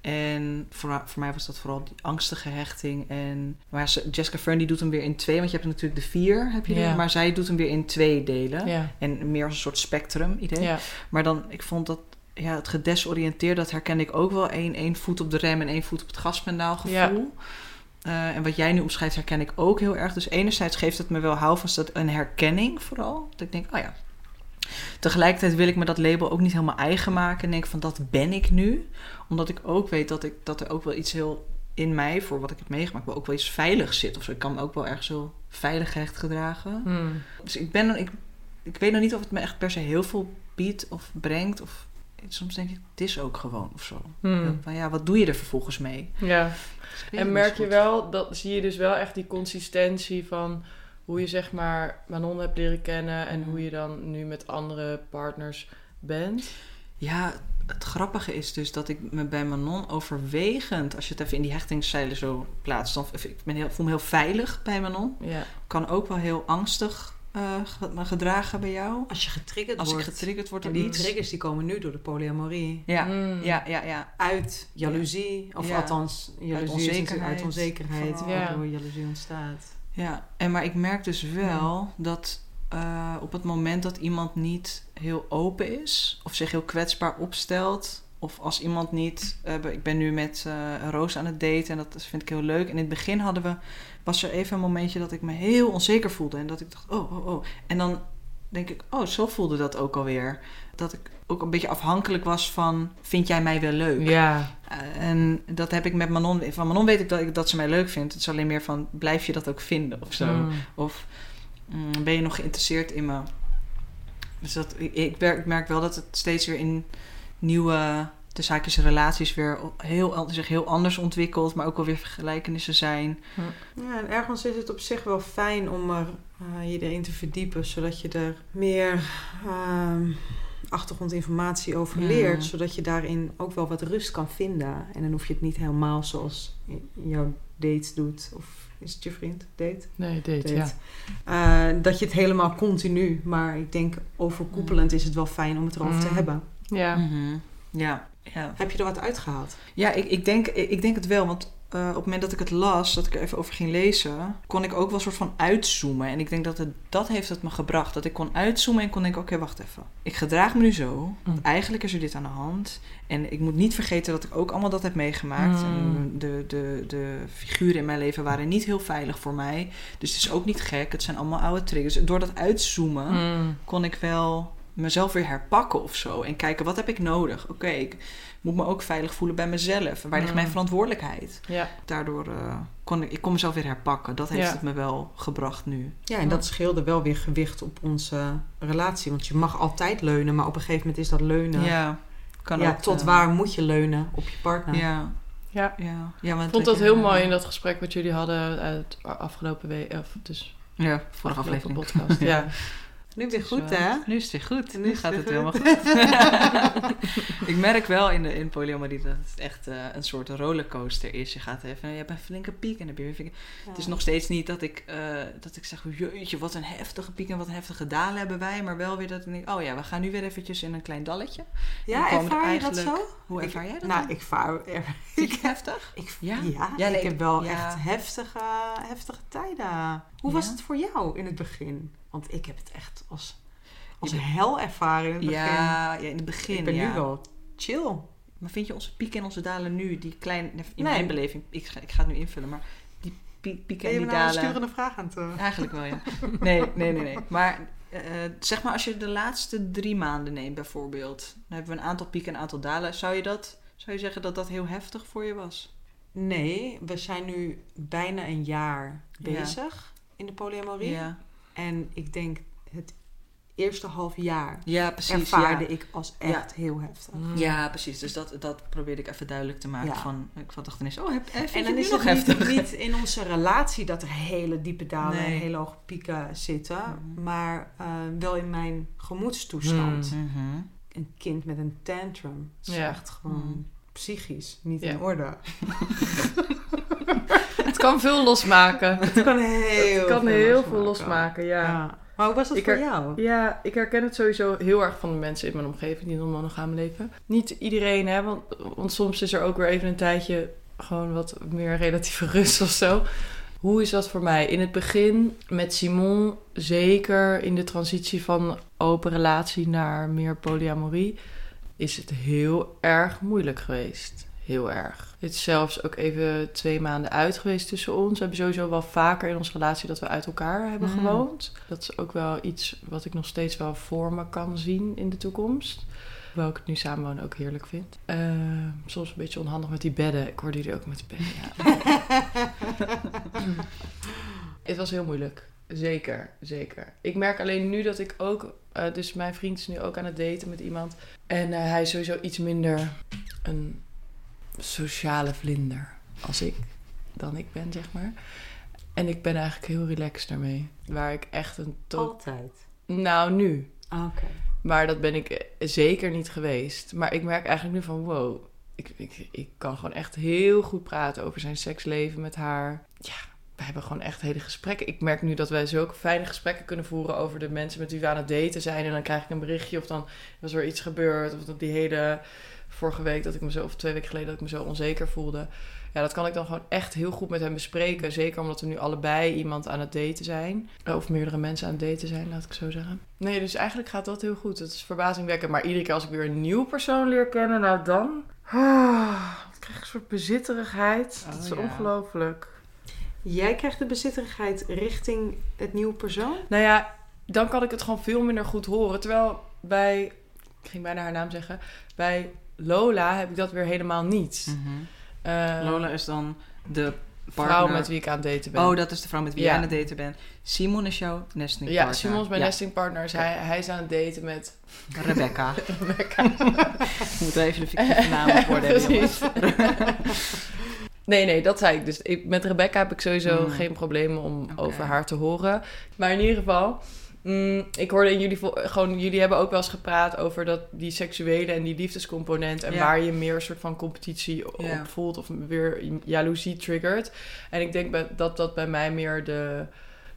En voor, voor mij was dat vooral die angstige hechting. En, maar ze- Jessica Fern die doet hem weer in twee, want je hebt natuurlijk de vier, heb je maar zij doet hem weer in twee delen. En meer als een soort spectrum idee. Maar dan, ik vond dat ja, het gedesoriënteerd, dat herken ik ook wel. Eén één voet op de rem en één voet op het gaspedaal gevoel. Eh, en wat jij nu omschrijft, herken ik ook heel erg. Dus enerzijds geeft het me wel houvast dat een herkenning vooral. Dat ik denk, oh ja. Tegelijkertijd wil ik me dat label ook niet helemaal eigen maken. En denk van, dat ben ik nu. Omdat ik ook weet dat, ik, dat er ook wel iets heel in mij, voor wat ik heb meegemaakt, wel ook wel iets veilig zit. Of zo. Ik kan me ook wel ergens heel veilig gehecht gedragen. Hmm. Dus ik ben ik, ik weet nog niet of het me echt per se heel veel biedt of brengt. Of soms denk ik, het is ook gewoon of zo. Hmm. Van ja, wat doe je er vervolgens mee? Ja. En merk je wel, dat zie je dus wel echt die consistentie van hoe je zeg maar Manon hebt leren kennen en hoe je dan nu met andere partners bent. Ja, het grappige is dus dat ik me bij Manon overwegend, als je het even in die hechtingszeilen zo plaatst, dan ik ben heel, voel me heel veilig bij Manon. Ja. Kan ook wel heel angstig eh, ge- me gedragen bij jou. Als je getriggerd Als ik wordt. getriggerd word door die iets. triggers die komen nu door de polyamorie. Ja, Mm. ja, ja, ja. Uit jaloezie, of Ja. althans, jaloezie Uit onzekerheid. uit onzekerheid, Vooral. waardoor jaloezie ontstaat. Ja, en maar ik merk dus wel dat eh, op het moment dat iemand niet heel open is of zich heel kwetsbaar opstelt, of als iemand niet. eh, ik ben nu met eh Roos aan het daten en dat vind ik heel leuk. En in het begin hadden we, was er even een momentje dat ik me heel onzeker voelde en dat ik dacht, oh, oh, oh. En dan denk ik, oh, zo voelde dat ook alweer. Dat ik ook een beetje afhankelijk was van, vind jij mij wel leuk? Ja. Uh, en dat heb ik met Manon. Van Manon weet ik dat, ik dat ze mij leuk vindt. Het is alleen meer van, blijf je dat ook vinden of zo? Mm. Of mm, ben je nog geïnteresseerd in me? Dus dat, ik, ik, merk, ik merk wel dat het steeds weer in nieuwe de zaakjes relaties weer heel, zich heel anders ontwikkelt, maar ook wel weer vergelijkenissen zijn. Ja, en ergens is het op zich wel fijn om er, eh, je erin te verdiepen, zodat je er meer ehm, achtergrondinformatie over Ja. leert, zodat je daarin ook wel wat rust kan vinden. En dan hoef je het niet helemaal zoals jouw date doet, of is het je vriend date? Nee, dit, Date. ja. Eh, dat je het helemaal continu, maar ik denk overkoepelend is het wel fijn om het erover te Mm. hebben. Ja. Mhm. Ja, ja. Heb je er wat uitgehaald? Ja, ik, ik, denk, ik, denk het wel. Want eh, op het moment dat ik het las, dat ik er even over ging lezen, kon ik ook wel een soort van uitzoomen. En ik denk dat het, dat heeft het me gebracht. Dat ik kon uitzoomen en kon denken, oké, wacht even. Ik gedraag me nu zo. Want Mm. eigenlijk is er dit aan de hand. En ik moet niet vergeten dat ik ook allemaal dat heb meegemaakt. Mm. En de, de, de figuren in mijn leven waren niet heel veilig voor mij. Dus het is ook niet gek. Het zijn allemaal oude triggers. Door dat uitzoomen Mm. kon ik wel mezelf weer herpakken of zo. En kijken, wat heb ik nodig? Oké, ik moet me ook veilig voelen bij mezelf. Waar ligt Mm. mijn verantwoordelijkheid? Ja. Daardoor eh, kon ik, ik kon mezelf weer herpakken. Dat heeft Ja. het me wel gebracht nu. Ja, en dat scheelde wel weer gewicht op onze relatie. Want je mag altijd leunen, maar op een gegeven moment is dat leunen. Ja, kan ja, ook, tot eh, waar moet je leunen op je partner? Ja, Ja. ja. Ik vond dat heel eh, mooi in dat gesprek wat jullie hadden uit afgelopen week. Of dus Ja, vorige afgelopen aflevering. podcast. (laughs) Ja. Nu weer goed, hè? Nu is het weer goed. Nu gaat het helemaal goed. (laughs) ik merk wel in, de, in polyamorie dat het echt eh, een soort rollercoaster is. Je gaat even, je hebt een flinke piek en dan heb je weer een. Het is nog steeds niet dat ik, eh, dat ik zeg, jeetje, wat een heftige piek en wat een heftige dalen hebben wij. Maar wel weer dat ik denk, oh ja, we gaan nu weer eventjes in een klein dalletje. Ja, er ervaar je dat zo? Hoe ervaar jij dat Nou, dan? ik vaar... (laughs) er- Vind je het heftig? Ik, Ja? ja, Ja, nee, ik heb wel ja. echt heftige, heftige tijden. Hoe was het voor jou in het begin? Want ik heb het echt als, als hel ervaren in het begin. Ja, ja, in het begin, ik ben nu wel chill. Maar vind je onze pieken en onze dalen nu, die klein, in Nee. mijn beleving, ik ga, ik ga het nu invullen, maar die pie- pieken en die nou een dalen... sturende vraag aan het... Eigenlijk wel, ja. Nee, nee, nee, nee. Maar eh, zeg maar als je de laatste drie maanden neemt bijvoorbeeld. Dan hebben we een aantal pieken en een aantal dalen. Zou je dat Zou je zeggen dat dat heel heftig voor je was? Nee, we zijn nu bijna een jaar Ja. In de polyamorie. Ja, En ik denk het eerste half jaar ja precies. ervaarde ja. ik als echt heel heftig. Ja, precies. Dus dat, dat probeerde ik even duidelijk te maken. Van, ik dacht ineens, oh, heb, eh, En dan is nog het niet, heftig? niet in onze relatie dat er hele diepe dalen en hele hoge pieken zitten. Mhm. Maar eh, wel in mijn gemoedstoestand. Mhm. Een kind met een tantrum is echt gewoon psychisch niet in orde. (laughs) Kan veel losmaken. Het kan heel Het kan veel heel veel losmaken. losmaken, ja. Ja. Maar hoe was dat Ik voor jou? Ja, ik herken het sowieso heel erg van de mensen in mijn omgeving die een monogaam leven. Niet iedereen, hè, want, want soms is er ook weer even een tijdje gewoon wat meer relatieve (laughs) rust of zo. Hoe is dat voor mij? In het begin met Simon, zeker in de transitie van open relatie naar meer polyamorie, is het heel erg moeilijk geweest. Heel erg. Het is zelfs ook even twee maanden uit geweest tussen ons. We hebben sowieso wel vaker in onze relatie dat we uit elkaar hebben Mm. gewoond. Dat is ook wel iets wat ik nog steeds wel voor me kan zien in de toekomst. Hoewel ik het nu samenwonen ook heerlijk vind. Eh, soms een beetje onhandig met die bedden. Ik hoorde jullie ook met die bedden. Ja. (laughs) het was heel moeilijk. Zeker, zeker. Ik merk alleen nu dat ik ook... eh, dus mijn vriend is nu ook aan het daten met iemand. En eh, hij is sowieso iets minder een sociale vlinder als ik. Dan ik ben, zeg maar. En ik ben eigenlijk heel relaxed daarmee. Waar ik echt een... Altijd. nou, nu. Ah, Oké. Maar dat ben ik eh, zeker niet geweest. Maar ik merk eigenlijk nu van wow. Ik, ik, ik kan gewoon echt heel goed praten over zijn seksleven met haar. Ja, we hebben gewoon echt hele gesprekken. Ik merk nu dat wij zulke fijne gesprekken kunnen voeren over de mensen met wie we aan het daten zijn. En dan krijg ik een berichtje of dan was er iets gebeurd. Of dat die hele vorige week dat ik me zo, of twee weken geleden dat ik me zo onzeker voelde. Ja, dat kan ik dan gewoon echt heel goed met hem bespreken. Zeker omdat we nu allebei iemand aan het daten zijn. Eh, Of meerdere mensen aan het daten zijn, laat ik zo zeggen. Nee, dus eigenlijk gaat dat heel goed. Het is verbazingwekkend. Maar iedere keer als ik weer een nieuw persoon leer kennen, nou dan... Ah, dan krijg ik een soort bezitterigheid. Oh, dat is ja. ongelooflijk. Jij krijgt de bezitterigheid richting het nieuwe persoon? Nou ja, dan kan ik het gewoon veel minder goed horen. Terwijl bij... Ik ging bijna haar naam zeggen. Bij Lola heb ik dat weer helemaal niet. Mhm. Eh, Lola is dan de vrouw met wie ik aan het daten ben. Oh, dat is de vrouw met wie Ja. jij aan het daten bent. Simon is jouw nesting ja, partner. Simon is mijn Ja. nesting partner. Dus hij, hij is aan het daten met (laughs) Rebecca. (laughs) Rebecca. (laughs) Moeten we even de fictieve naam. Precies. Nee, nee, dat zei ik. Dus ik, met Rebecca heb ik sowieso Mm. geen problemen om over haar te horen. Maar in ieder geval, mm, ik hoorde in jullie, gewoon, jullie hebben ook wel eens gepraat over dat, die seksuele en die liefdescomponent. En Ja. waar je meer een soort van competitie Ja. op voelt of weer jaloezie triggert. En ik denk dat dat bij mij meer de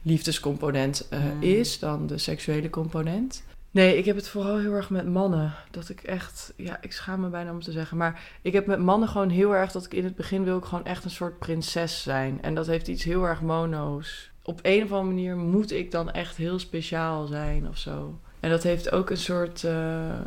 liefdescomponent eh, Mm. is dan de seksuele component. Nee, ik heb het vooral heel erg met mannen. Dat ik echt, ja, ik schaam me bijna om te zeggen. Maar ik heb met mannen gewoon heel erg dat ik in het begin wil ik gewoon echt een soort prinses zijn. En dat heeft iets heel erg mono's. Op een of andere manier moet ik dan echt heel speciaal zijn of zo. En dat heeft ook een soort, eh,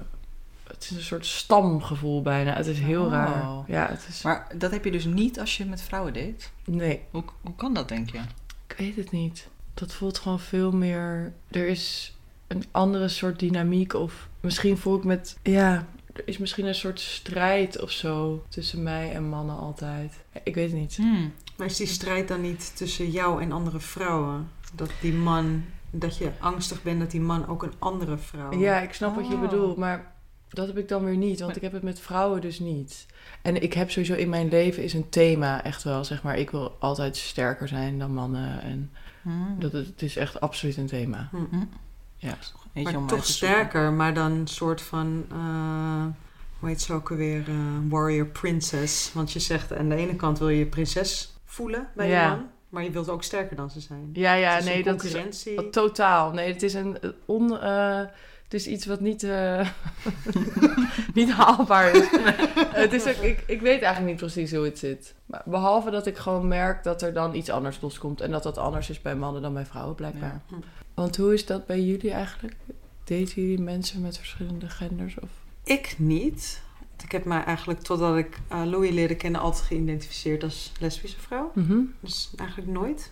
het is een soort stamgevoel bijna. Het is heel Oh. raar. Ja, het is, Maar dat heb je dus niet als je met vrouwen date? nee, Hoe, hoe kan dat, denk je? ik weet het niet. Dat voelt gewoon veel meer. Er is een andere soort dynamiek. Of misschien voel ik met. Ja, er is misschien een soort strijd of zo tussen mij en mannen altijd. Ik weet het niet. Hmm. Maar is die strijd dan niet tussen jou en andere vrouwen? Dat die man, dat je angstig bent dat die man ook een andere vrouw... Ja, ik snap wat je Oh. bedoelt, maar dat heb ik dan weer niet, want ik heb het met vrouwen dus niet. En ik heb sowieso in mijn leven is een thema echt wel, zeg maar, ik wil altijd sterker zijn dan mannen en Hmm. dat het, het is echt absoluut een thema. Hm. Hm. Ja. Eentje maar om toch zoeken. sterker, maar dan een soort van... eh hoe heet ze ook alweer? eh, warrior princess. Want je zegt aan de ene kant wil je prinses voelen bij Ja. je man... maar je wilt ook sterker dan ze zijn. Ja, ja, Het is nee, dat is Totaal. Nee, het is een eh, on. eh, het is iets wat niet, eh, (laughs) niet haalbaar is. (laughs) het is ook, ik, ik weet eigenlijk niet precies hoe het zit. Maar behalve dat ik gewoon merk dat er dan iets anders loskomt. En dat dat anders is bij mannen dan bij vrouwen, blijkbaar. Ja. Want hoe is dat bij jullie eigenlijk? Daten jullie mensen met verschillende genders? Of? Ik niet. Ik heb mij eigenlijk, totdat ik eh, Louis leerde kennen, altijd geïdentificeerd als lesbische vrouw. Mhm. Dus eigenlijk nooit.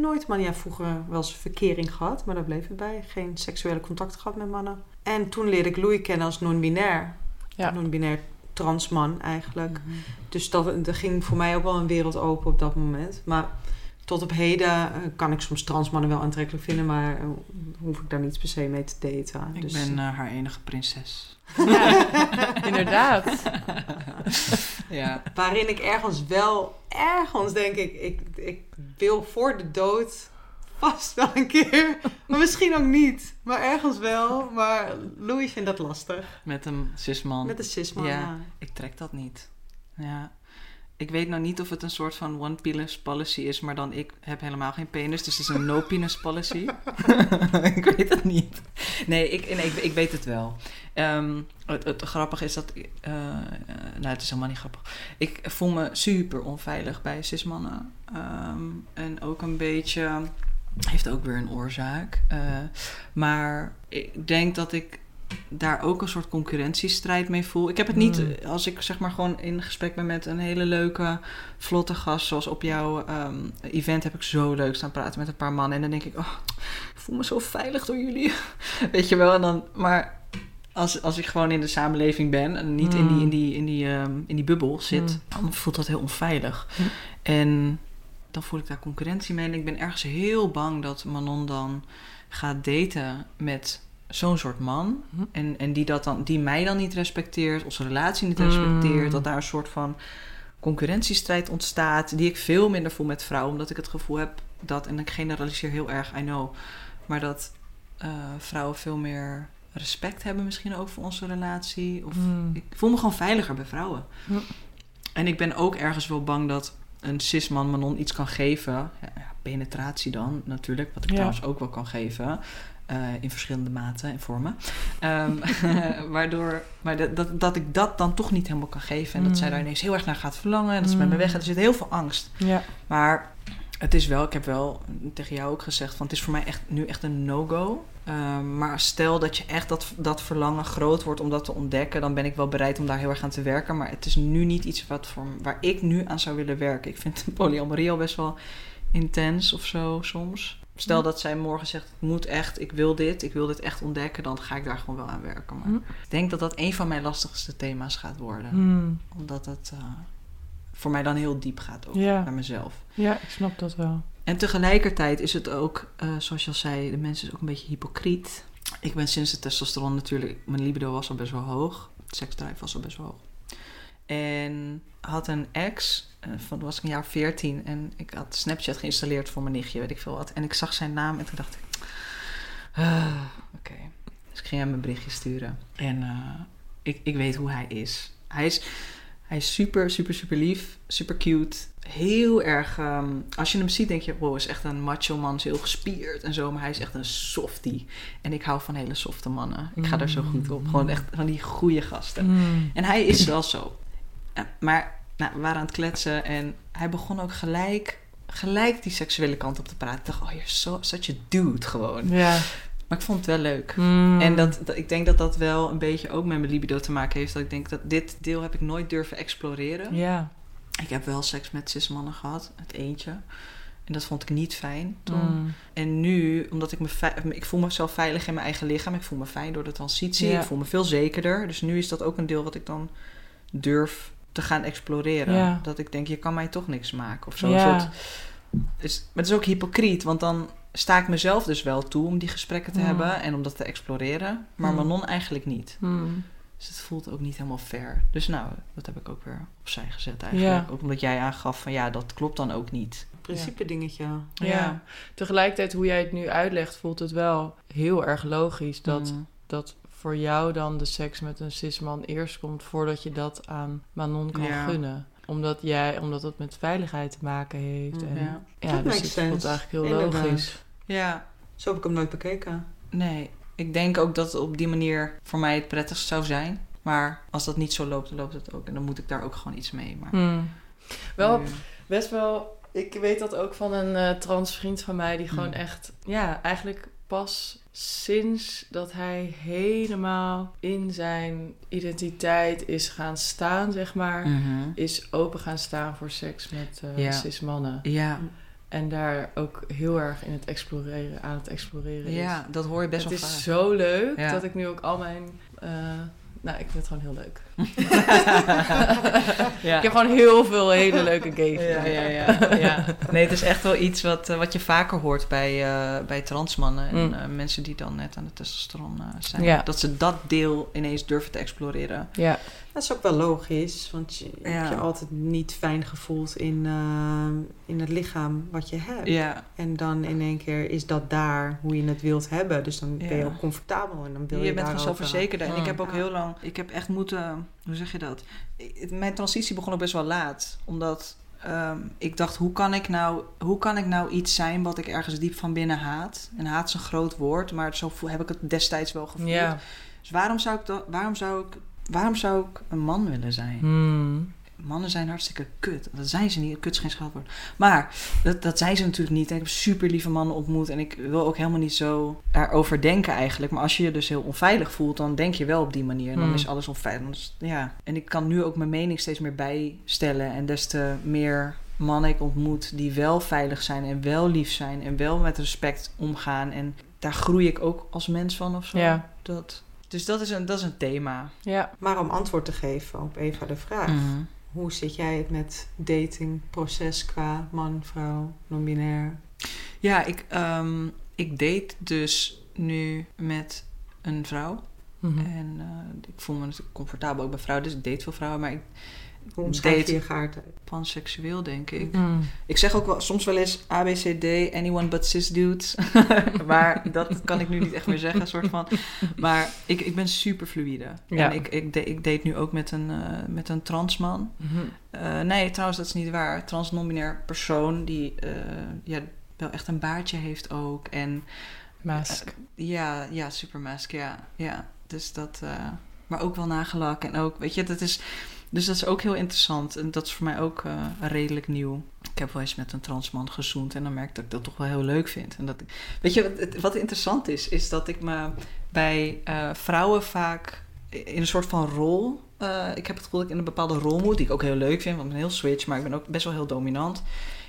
Nooit, maar ja, vroeger wel eens verkering gehad, maar daar bleef het bij. Geen seksuele contact gehad met mannen. En toen leerde ik Louis kennen als non-binair. Ja. Non-binair transman eigenlijk. Mhm. Dus dat, er ging voor mij ook wel een wereld open op dat moment. Maar tot op heden eh, kan ik soms transmannen wel aantrekkelijk vinden, maar eh, hoef ik daar niet per se mee te daten. Ik dus, ben eh, haar enige prinses. Ja, (laughs) inderdaad. (laughs) ja. Waarin ik ergens wel, ergens denk ik, ik, ik wil voor de dood vast wel een keer. Maar misschien ook niet. Maar ergens wel. Maar Louis vindt dat lastig. Met een cisman. Met de cisman, Ja. ja. Ik trek dat niet. Ja. Ik weet nou niet of het een soort van one penis policy is, maar dan ik heb helemaal geen penis, dus het is een no penis policy. (laughs) (laughs) ik weet het niet. Nee, ik, nee, ik, ik weet het wel. Ehm, het, het grappige is dat, eh, eh, nou het is helemaal niet grappig. Ik voel me super onveilig bij cismannen. Ehm, en ook een beetje, heeft ook weer een oorzaak. Eh, maar ik denk dat ik daar ook een soort concurrentiestrijd mee voel. Ik heb het niet Mm. eh, als ik zeg maar gewoon in gesprek ben met een hele leuke, vlotte gast. Zoals op jouw ehm, event heb ik zo leuk staan praten met een paar mannen. En dan denk ik, oh, ik voel me zo veilig door jullie. (laughs) Weet je wel? En dan, maar als, als ik gewoon in de samenleving ben en niet in, die, in, die, in, die, ehm, in die bubbel zit, dan voelt dat heel onveilig. En dan voel ik daar concurrentie mee. En ik ben ergens heel bang dat Manon dan gaat daten met zo'n soort man. Hm. En, en die, dat dan, die mij dan niet respecteert, onze relatie niet Mm. respecteert. Dat daar een soort van concurrentiestrijd ontstaat. Die ik veel minder voel met vrouwen. Omdat ik het gevoel heb dat, en ik generaliseer heel erg, I know. Maar dat eh, vrouwen veel meer respect hebben misschien ook voor onze relatie. Of Mm. ik voel me gewoon veiliger bij vrouwen. En ik ben ook ergens wel bang dat een cisman Manon iets kan geven. Ja, penetratie dan natuurlijk, wat ik Ja. trouwens ook wel kan geven. Eh, in verschillende maten en vormen. Ehm, (laughs) waardoor maar dat, dat, dat ik dat dan toch niet helemaal kan geven. En dat zij Mm. daar ineens heel erg naar gaat verlangen. En dat ze bij me Mm. weg gaat. Er zit heel veel angst. Ja. Maar het is wel, ik heb wel tegen jou ook gezegd, van het is voor mij echt, nu echt een no-go. Ehm, maar stel dat je echt dat, dat verlangen groot wordt om dat te ontdekken, dan ben ik wel bereid om daar heel erg aan te werken. Maar het is nu niet iets wat voor, waar ik nu aan zou willen werken. Ik vind (laughs) polyamorie al best wel intens of zo soms. Stel dat zij morgen zegt, het moet echt, ik wil dit, ik wil dit echt ontdekken, dan ga ik daar gewoon wel aan werken. Maar ik denk dat dat een van mijn lastigste thema's gaat worden. Mm. Omdat het eh, voor mij dan heel diep gaat ook, Ja. naar mezelf. ja, ik snap dat wel. En tegelijkertijd is het ook, eh, zoals je al zei, de mens is ook een beetje hypocriet. Ik ben sinds de testosteron natuurlijk, mijn libido was al best wel hoog. Het seksdrive was al best wel hoog. En had een ex, eh, van was ik een jaar 14 en ik had Snapchat geïnstalleerd voor mijn nichtje, weet ik veel wat. En ik zag zijn naam en toen dacht ik, ah, oké. Dus ik ging hem een berichtje sturen. En eh, ik, ik weet hoe hij is. Hij is, hij is super, super, super lief, super cute. Heel erg, ehm, als je hem ziet denk je, wow, is echt een macho man, is heel gespierd en zo. Maar hij is echt een softie. En ik hou van hele softe mannen. Ik ga daar zo goed op. Gewoon echt van die goede gasten. Mm. En hij is wel zo. Maar nou, we waren aan het kletsen en hij begon ook gelijk, gelijk die seksuele kant op te praten. Ik dacht, oh, you're so, such a dude gewoon. Ja. Maar ik vond het wel leuk. Mm. En dat, dat- ik denk dat dat wel een beetje ook met mijn libido te maken heeft. Dat ik denk dat dit deel heb ik nooit durven exploreren. Ja. Ik heb wel seks met cismannen gehad, het eentje. En dat vond ik niet fijn toen. Mm. En nu, omdat ik me ik voel mezelf veilig in mijn eigen lichaam. Ik voel me fijn door de transitie. Ja. Ik voel me veel zekerder. Dus nu is dat ook een deel wat ik dan durf te gaan exploreren. Ja. Dat ik denk, je kan mij toch niks maken of zo. Ja. Een soort- is, maar het is ook hypocriet, want dan sta ik mezelf dus wel toe om die gesprekken te Mm. hebben en om dat te exploreren. Maar Mm. Manon eigenlijk niet. Mm. Dus het voelt ook niet helemaal fair. Dus nou, dat heb ik ook weer opzij gezet eigenlijk. Ja. Ook omdat jij aangaf van ja, dat klopt dan ook niet. Principe dingetje. Ja. Tegelijkertijd, hoe jij het nu uitlegt, voelt het wel heel erg logisch dat, Mm. dat voor jou dan de seks met een cisman eerst komt voordat je dat aan Manon kan Ja. gunnen. Omdat jij, omdat het met veiligheid te maken heeft. En, Ja. ja, Dat dus het sense. voelt eigenlijk heel Inderdaad. logisch. Ja, Zo heb ik hem nooit bekeken. nee. Ik denk ook dat het op die manier voor mij het prettigst zou zijn. Maar als dat niet zo loopt, dan loopt het ook. En dan moet ik daar ook gewoon iets mee. Maar Hmm. Wel nu- best wel. Ik weet dat ook van een eh trans vriend van mij die gewoon Hmm. echt, ja, eigenlijk pas sinds dat hij helemaal in zijn identiteit is gaan staan, zeg maar, Mhm. is open gaan staan voor seks met Ja. cis mannen. Ja, En daar ook heel erg in het exploreren, aan het exploreren is. ja, dat hoor je best het wel is vaak. zo leuk Ja. dat ik nu ook al mijn, eh, nou, ik vind het gewoon heel leuk. (laughs) ja. Ik heb gewoon heel veel hele leuke gay Ja, vrienden. ja, ja, (laughs) ja. Nee, het is echt wel iets wat, eh, wat je vaker hoort bij, eh, bij transmannen. En Mm. eh, mensen die dan net aan de testosteron eh, zijn. Ja. Dat ze dat deel ineens durven te exploreren. Ja. Dat is ook wel logisch, want je Ja. hebt je altijd niet fijn gevoeld in, in het lichaam wat je hebt. Ja, En dan in één keer is dat daar hoe je het wilt hebben. Dus dan ben je ook comfortabel en dan wil je, je bent daar gewoon zelfverzekerder. En ik Mm. heb ook Ja. heel lang... Ik heb echt moeten... Hoe zeg je dat? Ik- Mijn transitie begon ook best wel laat. Omdat ehm, ik dacht, hoe kan ik, nou, hoe kan ik nou iets zijn wat ik ergens diep van binnen haat? En haat is een groot woord, maar zo heb ik het destijds wel gevoeld. Ja. Dus waarom zou ik, dat, waarom zou ik, waarom zou ik een man willen zijn? Hmm. Mannen zijn hartstikke kut. Dat zijn ze niet. Kut is geen scheldwoord. Maar dat, dat zijn ze natuurlijk niet. En ik heb super lieve mannen ontmoet. En ik wil ook helemaal niet zo daarover denken eigenlijk. Maar als je je dus heel onveilig voelt, dan denk je wel op die manier. En dan Hmm. is alles onveilig. Ja. En ik kan nu ook mijn mening steeds meer bijstellen. En des te meer mannen ik ontmoet die wel veilig zijn en wel lief zijn. En wel met respect omgaan. En daar groei ik ook als mens van of zo. Ja. Dat, dus dat is, een, dat is een thema. Ja. Maar om antwoord te geven op Eva de vraag. Mhm. Hoe zit jij het met datingproces qua man, vrouw, non-binair? Ja, ik, ehm, ik date dus nu met een vrouw. Mhm. En eh, ik voel me natuurlijk comfortabel ook bij vrouwen, dus ik date veel vrouwen. Maar ik Hoe omschrijf je geaardheid? panseksueel, denk ik. Hmm. Ik zeg ook wel soms wel eens ABCD, anyone but cis dudes. (laughs) maar dat kan ik nu niet echt meer zeggen, soort van. Maar ik, ik ben super fluïde. Ja. En ik, ik, da- ik date nu ook met een, eh, met een transman. Mhm. Eh, nee, trouwens, dat is niet waar. Trans non-binair persoon die eh, ja, wel echt een baardje heeft ook. En Mask. ja, ja, supermask, ja. ja. Dus dat, eh, maar ook wel nagelak en ook, weet je, dat is, dus dat is ook heel interessant. En dat is voor mij ook eh, redelijk nieuw. Ik heb wel eens met een transman gezoend en dan merk ik dat ik dat toch wel heel leuk vind. En dat, weet je, wat, wat interessant is, is dat ik me bij eh, vrouwen vaak in een soort van rol, eh, ik heb het gevoel dat ik in een bepaalde rol moet, die ik ook heel leuk vind, want ik ben heel switch, maar ik ben ook best wel heel dominant.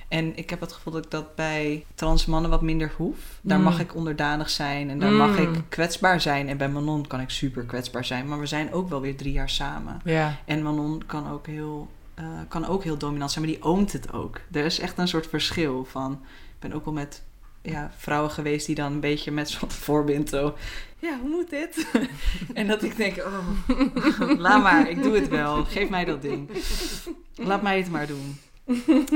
En ik heb het gevoel dat ik dat bij trans mannen wat minder hoef. Daar Mm. mag ik onderdanig zijn en daar mag Mm. ik kwetsbaar zijn. En bij Manon kan ik super kwetsbaar zijn. Maar we zijn ook wel weer drie jaar samen. Ja. En Manon kan ook heel, eh, kan ook heel dominant zijn, maar die oont het ook. Er is echt een soort verschil van... Ik ben ook wel met ja, vrouwen geweest die dan een beetje met zo'n (laughs) voorbind zo... Ja, hoe moet dit? (laughs) en dat ik denk, oh, (laughs) laat maar, ik doe het wel. Geef mij dat ding. Laat mij het maar doen. (laughs)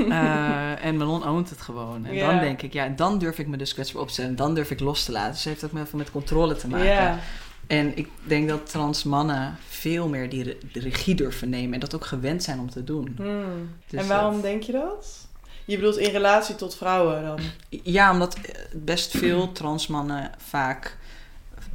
Eh, en Manon oont het gewoon. En dan denk ik, ja, dan durf ik me dus kwetsbaar op te stellen. En dan durf ik los te laten. Dus het heeft ook met, met controle te maken. En ik denk dat trans mannen veel meer die regie durven nemen. En dat ook gewend zijn om te doen. Hmm. Dus en waarom dat- denk je dat? Je bedoelt in relatie tot vrouwen dan? Ja, omdat eh, best veel trans mannen vaak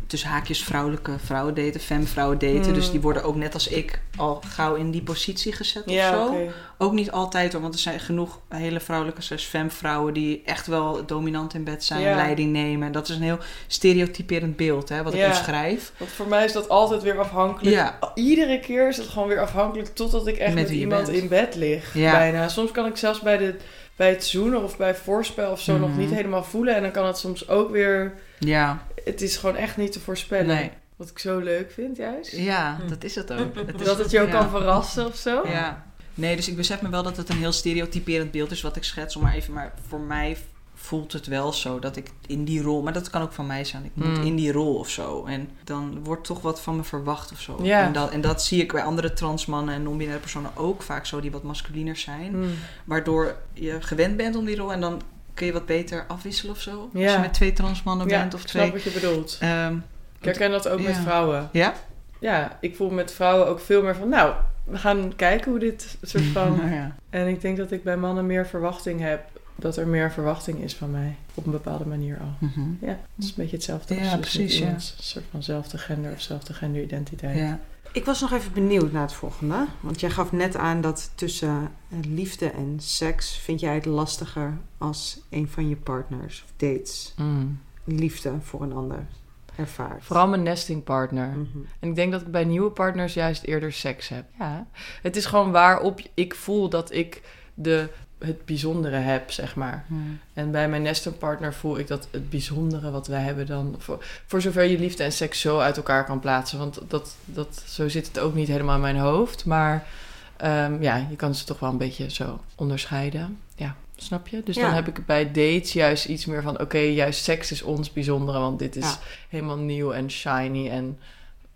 tussen haakjes vrouwelijke vrouwen daten, femme vrouwen daten. Hmm. Dus die worden ook net als ik al gauw in die positie gezet of Ja, zo. oké. Ook niet altijd hoor, want er zijn genoeg hele vrouwelijke slash femme vrouwen die echt wel dominant in bed zijn, Ja. leiding nemen. Dat is een heel stereotyperend beeld hè, wat ik Ja. beschrijf. Want voor mij is dat altijd weer afhankelijk. Iedere keer is het gewoon weer afhankelijk totdat ik echt Met iemand bent. in bed lig. Ja. Bijna. Soms kan ik zelfs bij, de, bij het zoenen of bij voorspel of zo nog Mhm. niet helemaal voelen. En dan kan het soms ook weer... Ja, Het is gewoon echt niet te voorspellen. nee. Wat ik zo leuk vind juist. Ja, Hm. dat is het ook. Het (laughs) is- Dat het je ook ja. kan verrassen of zo. Ja. Nee, dus ik besef me wel dat het een heel stereotyperend beeld is wat ik schets. Maar even, maar voor mij voelt het wel zo dat ik in die rol, maar dat kan ook van mij zijn. Ik moet Hmm. in die rol of zo. En dan wordt toch wat van me verwacht of zo. Ja. En, dat, en dat zie ik bij andere transmannen en non-binaire personen ook vaak zo, die wat masculiner zijn. Hmm. Waardoor je gewend bent om die rol en dan kun je wat beter afwisselen of zo. Als je met twee transmannen Ja, bent of ik twee. snap wat je bedoelt. Ehm, Ik herken dat ook met vrouwen. ja? Ja, ik voel met vrouwen ook veel meer van... Nou, we gaan kijken hoe dit soort (laughs) van... Nou ja. En ik denk dat ik bij mannen meer verwachting heb. Dat er meer verwachting is van mij. Op een bepaalde manier al. Mhm. Ja, het is een beetje hetzelfde. Ja, als dus precies, ja. iemands soort van zelfde gender of zelfde genderidentiteit. ja. Ik was nog even benieuwd naar het volgende. Want jij gaf net aan dat tussen eh, liefde en seks vind jij het lastiger als een van je partners of dates Mm. liefde voor een ander ervaart. Vooral mijn nesting partner. Mhm. En ik denk dat ik bij nieuwe partners juist eerder seks heb. Ja. Het is gewoon waarop ik voel dat ik de het bijzondere heb, zeg maar. Hmm. En bij mijn nestenpartner voel ik dat het bijzondere wat wij hebben dan... Voor, voor zover je liefde en seks zo uit elkaar kan plaatsen. Want dat, dat, zo zit het ook niet helemaal in mijn hoofd. Maar ehm, ja, je kan ze toch wel een beetje zo onderscheiden. Ja, snap je? Dus Ja. dan heb ik bij dates juist iets meer van... Oké, juist seks is ons bijzondere. Want dit is Ja. helemaal nieuw en shiny en...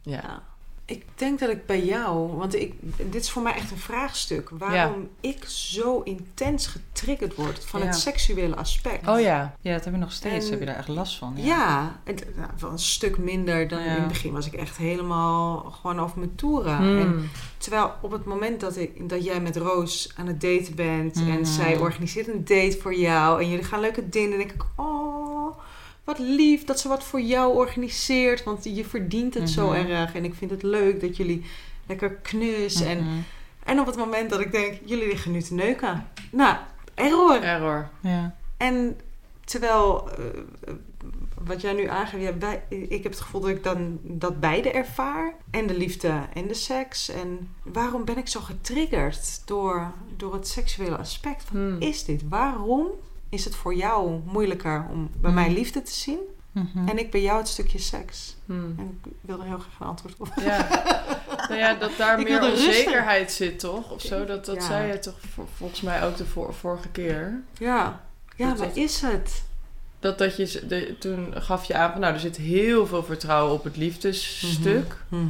Ja. Ja. Ik denk dat ik bij jou, want ik, dit is voor mij echt een vraagstuk. Waarom ik zo intens getriggerd word van Ja. het seksuele aspect. Oh ja. Ja, dat heb je nog steeds. En- heb je daar echt last van? Ja, het, nou, wel een stuk minder dan in het begin was ik echt helemaal gewoon over mijn toeren. Hmm. En terwijl op het moment dat, ik, dat jij met Roos aan het daten bent en zij organiseert een date voor jou en jullie gaan leuke dingen, dan denk ik, oh, wat lief dat ze wat voor jou organiseert, want je verdient het zo Mhm. erg en ik vind het leuk dat jullie lekker knus en, Mhm. en op het moment dat ik denk, jullie liggen nu te neuken. Nou, error. Error. Ja. En terwijl, eh, wat jij nu aangeeft, ja, wij- ik heb het gevoel dat ik dan dat beide ervaar. En de liefde en de seks. En waarom ben ik zo getriggerd door, door het seksuele aspect? Wat Hmm. is dit? Waarom is het voor jou moeilijker om bij mij Hmm. liefde te zien? Mhm. En ik bij jou het stukje seks? Hmm. En ik wil er heel graag een antwoord op. Ja. nou ja, dat daar (laughs) Ik meer wilde rusten. onzekerheid zit, toch? Of zo, dat, dat Ja. zei je toch vol- volgens mij ook de vor- vorige keer. Ja, ja Dat- maar dat- is het? Dat, dat je, de, toen gaf je aan van, nou, er zit heel veel vertrouwen op het liefdesstuk. Mhm.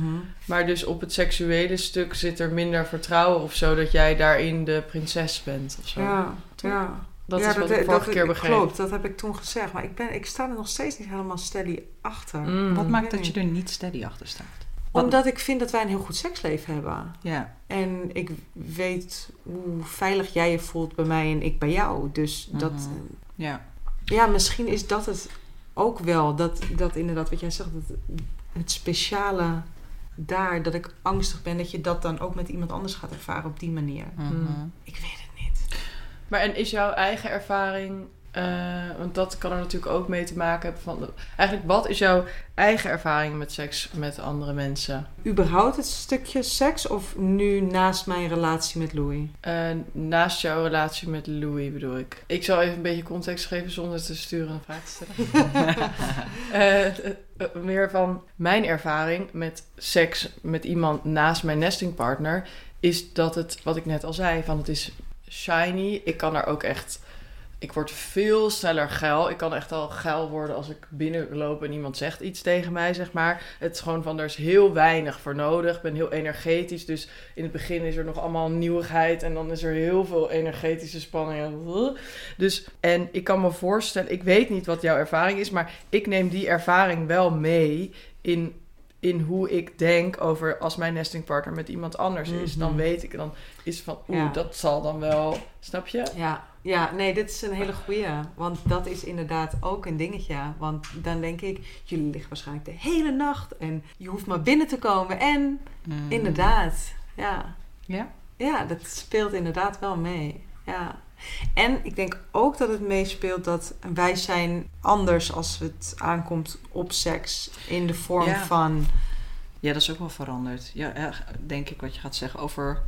Maar dus op het seksuele stuk zit er minder vertrouwen of zo, dat jij daarin de prinses bent of zo. Ja, Toch? ja. Dat ja, is wat ik vorige keer begreep. Klopt, dat heb ik toen gezegd. Maar ik, ben, ik sta er nog steeds niet helemaal steady achter. Mm. Wat maakt dat je er niet steady achter staat? Wat- Omdat ik vind dat wij een heel goed seksleven hebben. Ja. En ik weet hoe veilig jij je voelt bij mij en ik bij jou. Dus dat, Mhm. Ja. ja, misschien is dat het ook wel. Dat, dat inderdaad, wat jij zegt, dat het speciale daar, dat ik angstig ben dat je dat dan ook met iemand anders gaat ervaren op die manier. Mhm. Ik weet. Maar en is jouw eigen ervaring, eh, want dat kan er natuurlijk ook mee te maken hebben van, eigenlijk wat is jouw eigen ervaring met seks met andere mensen? Überhaupt het stukje seks of nu naast mijn relatie met Louis? Eh, naast jouw relatie met Louis bedoel ik. Ik zal even een beetje context geven zonder te sturen een vraag te stellen. (laughs) Eh, meer van mijn ervaring met seks met iemand naast mijn nestingpartner is dat het, wat ik net al zei, van het is shiny. Ik kan er ook echt, ik word veel sneller geil. Ik kan echt al geil worden als ik binnenloop en iemand zegt iets tegen mij, zeg maar. Het is gewoon van, er is heel weinig voor nodig. Ik ben heel energetisch, dus in het begin is er nog allemaal nieuwigheid en dan is er heel veel energetische spanning. Dus, en ik kan me voorstellen, ik weet niet wat jouw ervaring is, maar ik neem die ervaring wel mee in, in hoe ik denk over als mijn nestingpartner met iemand anders is. Dan Mhm. weet ik, dan is van, oeh, Ja. dat zal dan wel, snap je? Ja, ja, nee, dit is een hele goeie. Want dat is inderdaad ook een dingetje. Want dan denk ik, jullie liggen waarschijnlijk de hele nacht en je hoeft maar binnen te komen. En Mhm. inderdaad, ja. Ja? Ja, dat speelt inderdaad wel mee. Ja. En ik denk ook dat het meespeelt dat wij zijn anders als het aankomt op seks. In de vorm Ja. van... Ja, dat is ook wel veranderd. Ja, denk ik wat je gaat zeggen over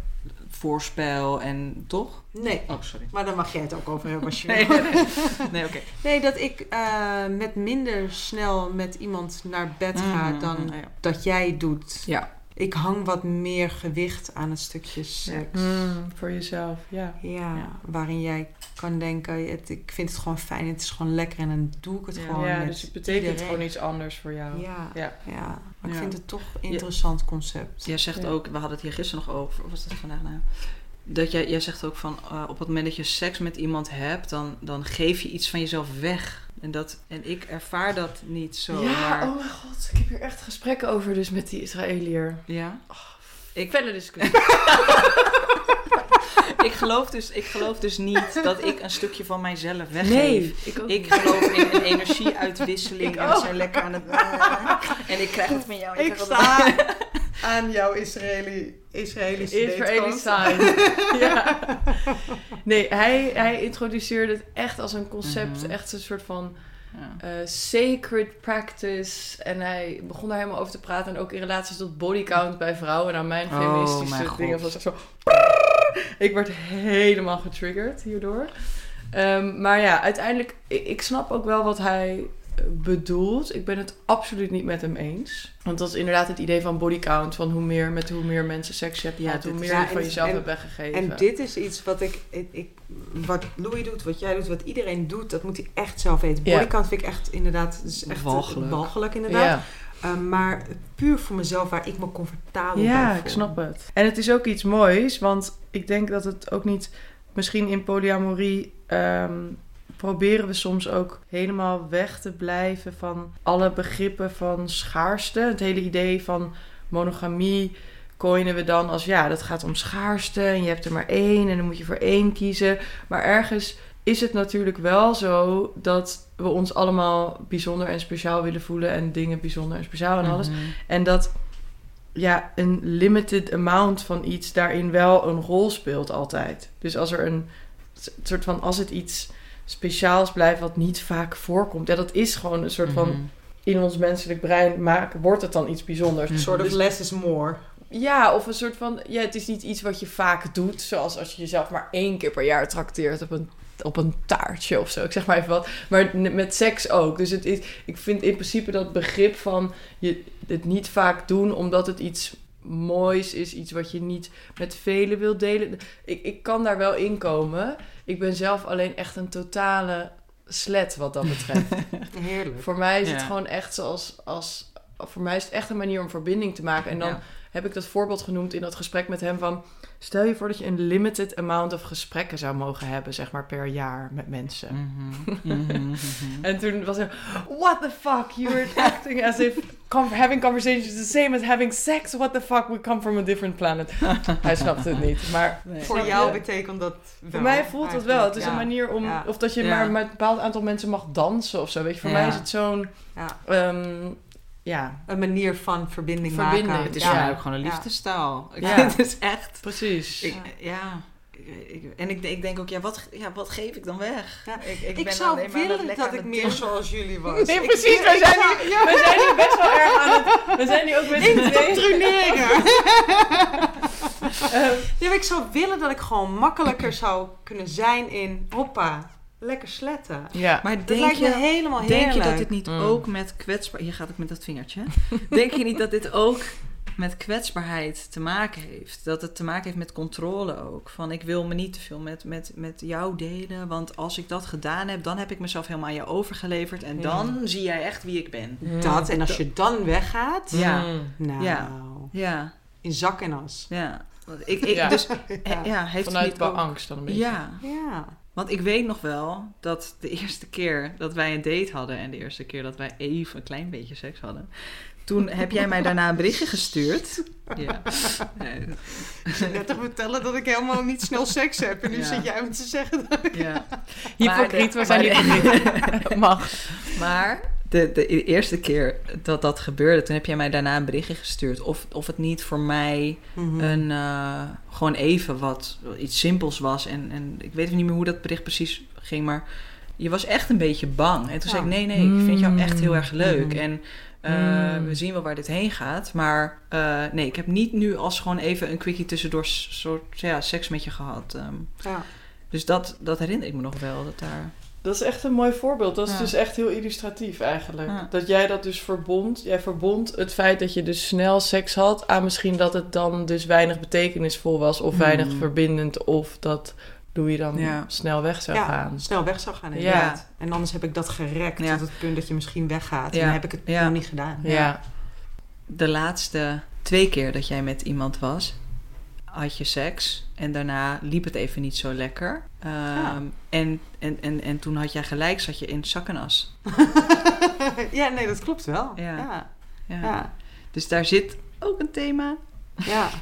voorspel en toch? Nee, Oh, sorry. maar daar mag jij het ook over hebben als je Nee, nee, nee. (laughs) Nee, oké. Nee, dat ik eh, met minder snel met iemand naar bed ga Mhm, dan ja. dat jij doet. Ja. Ik hang wat meer gewicht aan het stukje seks. Hmm, voor jezelf, ja. Ja, Ja. waarin jij kan denken, het, ik vind het gewoon fijn, het is gewoon lekker en dan doe ik het Ja. gewoon ja, met dus het betekent iedereen. gewoon iets anders voor jou. Ja, Ja. ja. maar ik vind het toch een interessant concept. Jij zegt Ja. ook, we hadden het hier gisteren nog over, of was dat vandaag nou? Dat jij, jij zegt ook van, eh, op het moment dat je seks met iemand hebt, dan, dan geef je iets van jezelf weg. En, dat, en ik ervaar dat niet zo. ja, maar, oh mijn god. Ik heb hier echt gesprekken over dus met die Israëliër. ja? Ik, Felle discussie. (laughs) ik, geloof dus, ik geloof dus niet dat ik een stukje van mijzelf weggeef. nee, ik ook Ik geloof in een energieuitwisseling. Ik en we zijn lekker aan het... (laughs) en ik krijg het van jou. Ik van- sta aan jouw Israëli, Israëlische Israëli datekant. sign. (laughs) ja. Nee, hij, hij introduceerde het echt als een concept. Mhm. Echt een soort van Ja. eh, sacred practice. En hij begon daar helemaal over te praten. En ook in relatie tot bodycount bij vrouwen. Nou, mijn Oh, feministische mijn god. dingen was zo... Ik werd helemaal getriggerd hierdoor. Ehm, maar ja, uiteindelijk, ik, ik snap ook wel wat hij bedoelt. Ik ben het absoluut niet met hem eens. Want dat is inderdaad het idee van body count. Van hoe meer, met hoe meer mensen seks je hebt Ja, gehad, dit hoe meer ja, je van en- jezelf en- hebt weggegeven. En dit is iets wat ik, ik, wat Louis doet, wat jij doet, wat iedereen doet, dat moet hij echt zelf weten. Ja. Bodycount vind ik echt inderdaad, is echt Walgelijk. walgelijk inderdaad. ja. Uh, maar puur voor mezelf, waar ik me comfortabel bij Ja, voel. ik snap het. En het is ook iets moois, want ik denk dat het ook niet... Misschien in polyamorie ehm, proberen we soms ook helemaal weg te blijven van alle begrippen van schaarste. Het hele idee van monogamie coinen we dan als ja, dat gaat om schaarste en je hebt er maar één en dan moet je voor één kiezen. Maar ergens is het natuurlijk wel zo dat we ons allemaal bijzonder en speciaal willen voelen en dingen bijzonder en speciaal en alles. Mhm. En dat ja, een limited amount van iets daarin wel een rol speelt altijd. Dus als er een soort van, als het iets speciaals blijft wat niet vaak voorkomt. Ja, dat is gewoon een soort van, Mhm. in ons menselijk brein maak, wordt het dan iets bijzonders. Mhm. Sort of Dus- less is more. Ja, of een soort van, ja, het is niet iets wat je vaak doet. Zoals als je jezelf maar één keer per jaar trakteert op een, op een taartje of zo. Ik zeg maar even wat. Maar met seks ook. Dus het is, ik vind in principe dat begrip van je het niet vaak doen omdat het iets moois is. Iets wat je niet met velen wil delen. Ik, ik kan daar wel in komen. Ik ben zelf alleen echt een totale slet wat dat betreft. (laughs) Heerlijk. Voor mij is het gewoon echt zoals... Als, voor mij is het echt een manier om verbinding te maken. En dan Ja. heb ik dat voorbeeld genoemd in dat gesprek met hem van... Stel je voor dat je een limited amount of gesprekken zou mogen hebben, zeg maar, per jaar met mensen. Mhm. (laughs) Mhm. Mhm. En toen was hij, what the fuck, you were (laughs) acting as if having conversations is the same as having sex. What the fuck, we come from a different planet. (laughs) hij snapte het niet, maar Nee. Voor jou je? betekent dat wel. voor mij voelt het wel. Het is Ja. een manier om, Ja. of dat je Ja. maar met een bepaald aantal mensen mag dansen of zo. Weet je, voor Ja. mij is het zo'n, Ja. Ja, Een manier van verbinding, Verbinding. maken. Het is Ja. voor mij ook gewoon een liefdestaal. Ik- Ja. het is echt... precies. Ik, ja. Ik- ik- en ik, ik denk ook, ja wat, ja, wat geef ik dan weg? Ja. Ik, ik, Ik, ben zou willen dat ik meer doen. zoals (laughs) jullie was. Nee, Ik- precies. Wij zijn, zou- nu, ja. wij zijn nu best wel erg aan het... We zijn nu ook met z'n tweeën. Indoctrineren. Ehm, (laughs) Ja, maar ik zou willen dat ik gewoon makkelijker zou kunnen zijn in hoppa, lekker sletten. ja. Maar Dat denk lijkt me je, helemaal denk je heerlijk. dat dit niet Mm. ook met kwetsbaar... Hier gaat ik met dat vingertje. (laughs) denk je niet dat dit ook met kwetsbaarheid te maken heeft? Dat het te maken heeft met controle ook. Van ik wil me niet te veel met, met, met jou delen. Want als ik dat gedaan heb, dan heb ik mezelf helemaal aan je overgeleverd. En Ja. dan zie jij echt wie ik ben. Dat, en als je dan weggaat, Ja. Mm. nou, Ja. Ja, in zak en as. ja. Want Ik, ik, Ja. Dus (laughs) Ja. ja, heeft het Vanuit niet ook... angst dan een beetje. Ja, Ja. Want ik weet nog wel dat de (laughs) eerste keer dat wij een date hadden en de eerste keer dat wij even een klein beetje seks hadden, toen heb jij mij daarna een berichtje gestuurd. Ja. Nee, net te vertellen dat ik helemaal niet snel seks heb. En nu Ja. zit jij me te zeggen dat ik... ja. Hypocriet, we zijn hypocriet. (laughs) Mag. Maar de, de eerste keer dat dat gebeurde, toen heb jij mij daarna een berichtje gestuurd. Of, of het niet voor mij Mhm. een, eh, gewoon even wat, iets simpels was. En, en ik weet niet meer hoe dat bericht precies ging, maar je was echt een beetje bang. En toen zei ik, nee, nee, ik vind jou echt heel erg leuk. Mhm. En eh, Mm. we zien wel waar dit heen gaat. Maar eh, nee, ik heb niet nu als gewoon even een quickie tussendoor soort ja, seks met je gehad. ehm. Ja. dus dat, dat herinner ik me nog wel. Dat daar... Dat is echt een mooi voorbeeld. Dat is Ja. dus echt heel illustratief eigenlijk. Ja. Dat jij dat dus verbond. Jij verbond het feit dat je dus snel seks had aan misschien dat het dan dus weinig betekenisvol was of weinig Hmm. verbindend of dat Louis dan Ja. snel weg zou Ja, gaan. snel weg zou gaan Ja. inderdaad. En anders heb ik dat gerekt Ja. tot het punt dat je misschien weggaat. En dan heb ik het Ja. nog niet gedaan. Ja. de laatste twee keer dat jij met iemand was, had je seks. En daarna liep het even niet zo lekker. Ehm, en, en, en, en toen had jij gelijk, zat je in zak en as. (laughs) ja, nee, dat klopt wel. Ja. Ja. Dus daar zit ook een thema. ja. (laughs)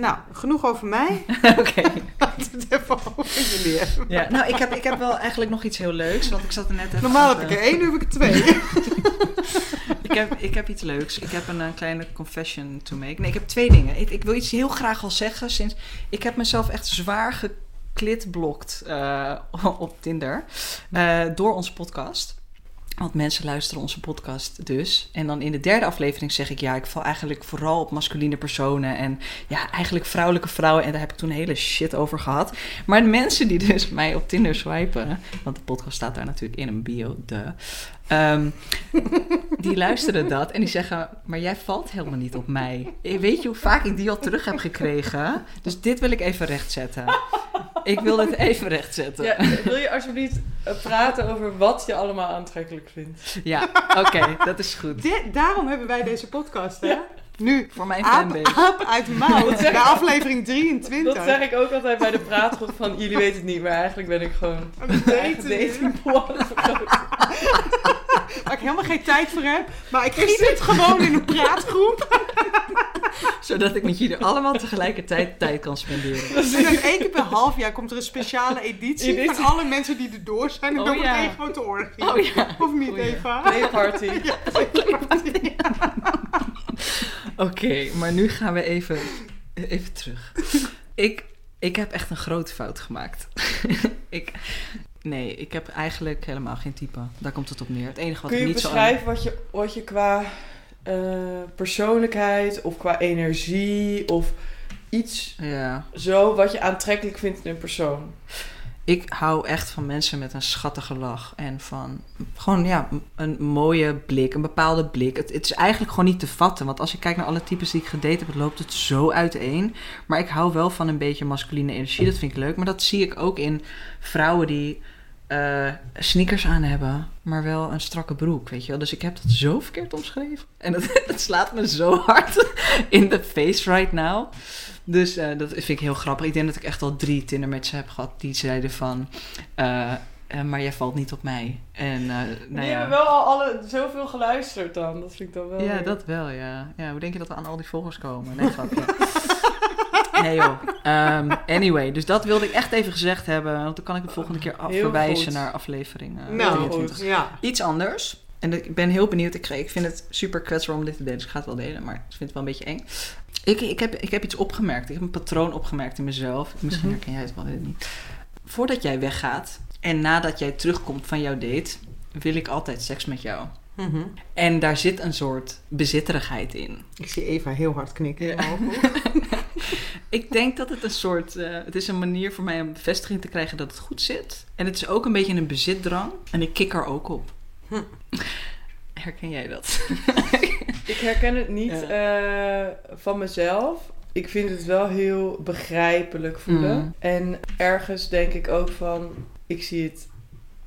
Nou, genoeg over mij. (laughs) Oké. (laughs) Laten we het even over jullie hebben. Ja, nou, ik heb, ik heb wel eigenlijk nog iets heel leuks. Want ik zat er net even Normaal heb ik er één, nu heb ik er twee. (laughs) ik, heb, ik heb iets leuks. Ik heb een, eh, kleine confession to make. Nee, ik heb twee dingen. Ik, ik wil iets heel graag al zeggen. Sinds ik heb mezelf echt zwaar geklitblokt eh op Tinder. eh, door onze podcast. Want mensen luisteren onze podcast dus. En dan in de derde aflevering zeg ik... ja, ik val eigenlijk vooral op masculine personen... en ja, eigenlijk vrouwelijke vrouwen. En daar heb ik toen hele shit over gehad. Maar de mensen die dus (laughs) mij op Tinder swipen... want de podcast staat daar natuurlijk in een bio, de... Ehm, die luisteren dat en die zeggen: Maar jij valt helemaal niet op mij. Weet je hoe vaak ik die al terug heb gekregen? Dus dit wil ik even rechtzetten. Ik wil het even rechtzetten. Ja, wil je alsjeblieft eh, praten over wat je allemaal aantrekkelijk vindt? Ja, oké, dat is goed. Dit- daarom hebben wij deze podcast, hè? Nu, Voor mijn fanbase. aap uit de mouw. (laughs) Bij aflevering 23. Dat zeg ik ook altijd bij de praatgroep van jullie weten het niet, maar eigenlijk ben ik gewoon Aan (laughs) het (laughs) Waar ik helemaal geen tijd voor heb. Maar ik giet het gewoon in een praatgroep. (laughs) Zodat ik met jullie allemaal tegelijkertijd tijd kan spenderen. En dan één keer per half jaar komt er een speciale editie Editie. van alle mensen die erdoor zijn. En Oh, dan wordt ja. één grote orgie. Oh ja. Of niet, Oh, ja. Eva? Playparty. (laughs) Oké, maar nu gaan we even, even terug. Ik, ik heb echt een grote fout gemaakt. ik, nee, ik heb eigenlijk helemaal geen type. Daar komt het op neer. Het enige wat Kun ik je niet zo... beschrijven wat je, wat je qua eh, persoonlijkheid of qua energie of iets Ja. zo wat je aantrekkelijk vindt in een persoon? Ik hou echt van mensen met een schattige lach. En van gewoon ja, een mooie blik, een bepaalde blik. Het, het is eigenlijk gewoon niet te vatten. Want als je kijkt naar alle types die ik gedate heb, loopt het zo uiteen. Maar ik hou wel van een beetje masculine energie. Dat vind ik leuk. Maar dat zie ik ook in vrouwen die eh, sneakers aan hebben, maar wel een strakke broek. Weet je wel? Dus ik heb dat zo verkeerd omschreven. En het (laughs) slaat me zo hard (laughs) in de face right now. Dus eh, dat vind ik heel grappig. Ik denk dat ik echt al drie Tindermatches heb gehad die zeiden van... eh, eh, maar jij valt niet op mij. En eh, nou die ja... hebben wel al alle, zoveel geluisterd dan. Dat vind ik dan wel Ja, dat wel, ja. ja. Hoe denk je dat we aan al die volgers komen? Nee, grapje. (laughs) nee joh. Ehm, anyway, dus dat wilde ik echt even gezegd hebben. Want dan kan ik de volgende keer af- verwijzen naar aflevering eh, Nou, 23. goed. Ja. Iets anders. En ik ben heel benieuwd. Ik, ik vind het super kwetsbaar om dit te delen. Dus ik ga het wel delen. Maar ik vind het wel een beetje eng. Ik, ik, heb, ik heb iets opgemerkt. Ik heb een patroon opgemerkt in mezelf. Misschien Mhm. herken jij het wel, niet. Voordat jij weggaat en nadat jij terugkomt van jouw date... wil ik altijd seks met jou. Mhm. En daar zit een soort bezitterigheid in. Ik zie Eva heel hard knikken. Ja. (laughs) Ik denk dat het een soort... eh, het is een manier voor mij om bevestiging te krijgen dat het goed zit. En het is ook een beetje een bezitdrang. En ik kik er ook op. Hm. Herken jij dat? Ik herken het niet eh, van mezelf. Ik vind het wel heel begrijpelijk voelen. Mm. En ergens denk ik ook van, ik zie het,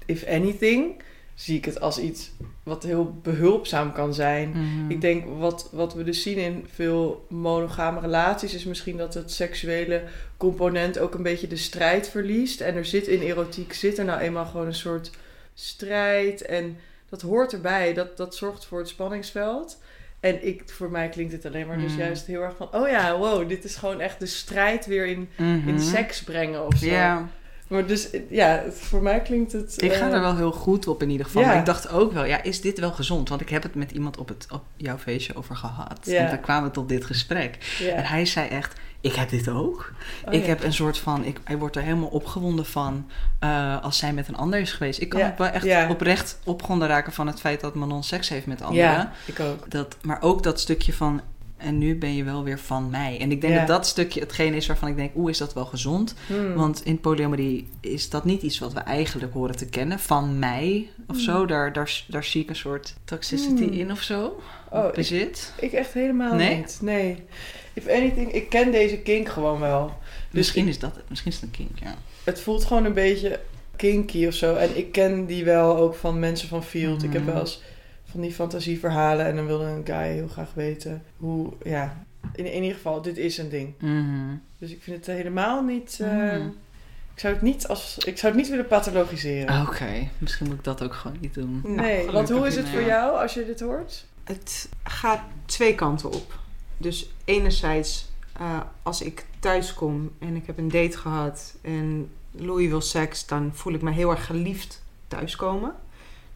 if anything, zie ik het als iets wat heel behulpzaam kan zijn. Mhm. Ik denk wat, wat we dus zien in veel monogame relaties is misschien dat het seksuele component ook een beetje de strijd verliest. En er zit in erotiek zit er nou eenmaal gewoon een soort strijd. En dat hoort erbij. Dat, dat zorgt voor het spanningsveld. En ik, voor mij klinkt het alleen maar dus Mm. juist heel erg van... Oh ja, wow, dit is gewoon echt de strijd weer in, Mhm. in seks brengen of zo. Ja, Maar dus ja, het- voor mij klinkt het... ik ga eh, er wel heel goed op in ieder geval. Ja. Maar ik dacht ook wel, ja, is dit wel gezond? Want ik heb het met iemand op, het, op jouw feestje over gehad. Ja. En we kwamen tot dit gesprek. Ja. En hij zei echt, ik heb dit ook. Oh ik heb een soort van, ik, hij wordt er helemaal opgewonden van eh, als zij met een ander is geweest. Ik kan ook wel echt oprecht opgewonden raken van het feit dat Manon seks heeft met anderen. Ja, ik ook. Dat, maar ook dat stukje van, en nu ben je wel weer van mij. En ik denk Ja. dat dat stukje hetgeen is waarvan ik denk, oeh, is dat wel gezond? Hmm. Want in polyamorie is dat niet iets wat we eigenlijk horen te kennen. Van mij of Hmm. zo. Daar, daar, daar zie ik een soort toxicity Hmm. in of zo. Oh, Bezit. ik echt helemaal Nee? niet. Nee. If anything, ik ken deze kink gewoon wel. Dus Misschien ik- is dat het. Misschien is het een kink, ja. het voelt gewoon een beetje kinky of zo. En ik ken die wel ook van mensen van Field. Ik heb wel eens van die fantasieverhalen. En dan wilde een guy heel graag weten hoe... Ja, in, in ieder geval, dit is een ding. Mhm. Dus ik vind het helemaal niet... eh, Mhm. Ik zou het niet als... Ik zou het niet willen pathologiseren. Oké, misschien moet ik dat ook gewoon niet doen. Nou, nee, want gelukkig hoe is het voor Ja. jou als je dit hoort? Het gaat twee kanten op. Dus enerzijds, eh, als ik thuis kom en ik heb een date gehad en Louis wil seks, dan voel ik me heel erg geliefd thuiskomen.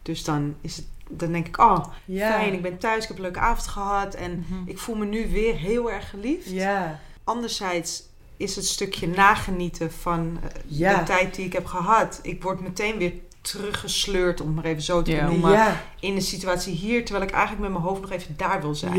Dus dan is het, dan denk ik, oh, fijn, ik ben thuis, ik heb een leuke avond gehad en Mhm. ik voel me nu weer heel erg geliefd. Ja. Anderzijds is het stukje nagenieten van eh, Ja. de tijd die ik heb gehad. Ik word meteen weer teruggesleurd, om het maar even zo te noemen, in de situatie hier, terwijl ik eigenlijk met mijn hoofd nog even daar wil zijn.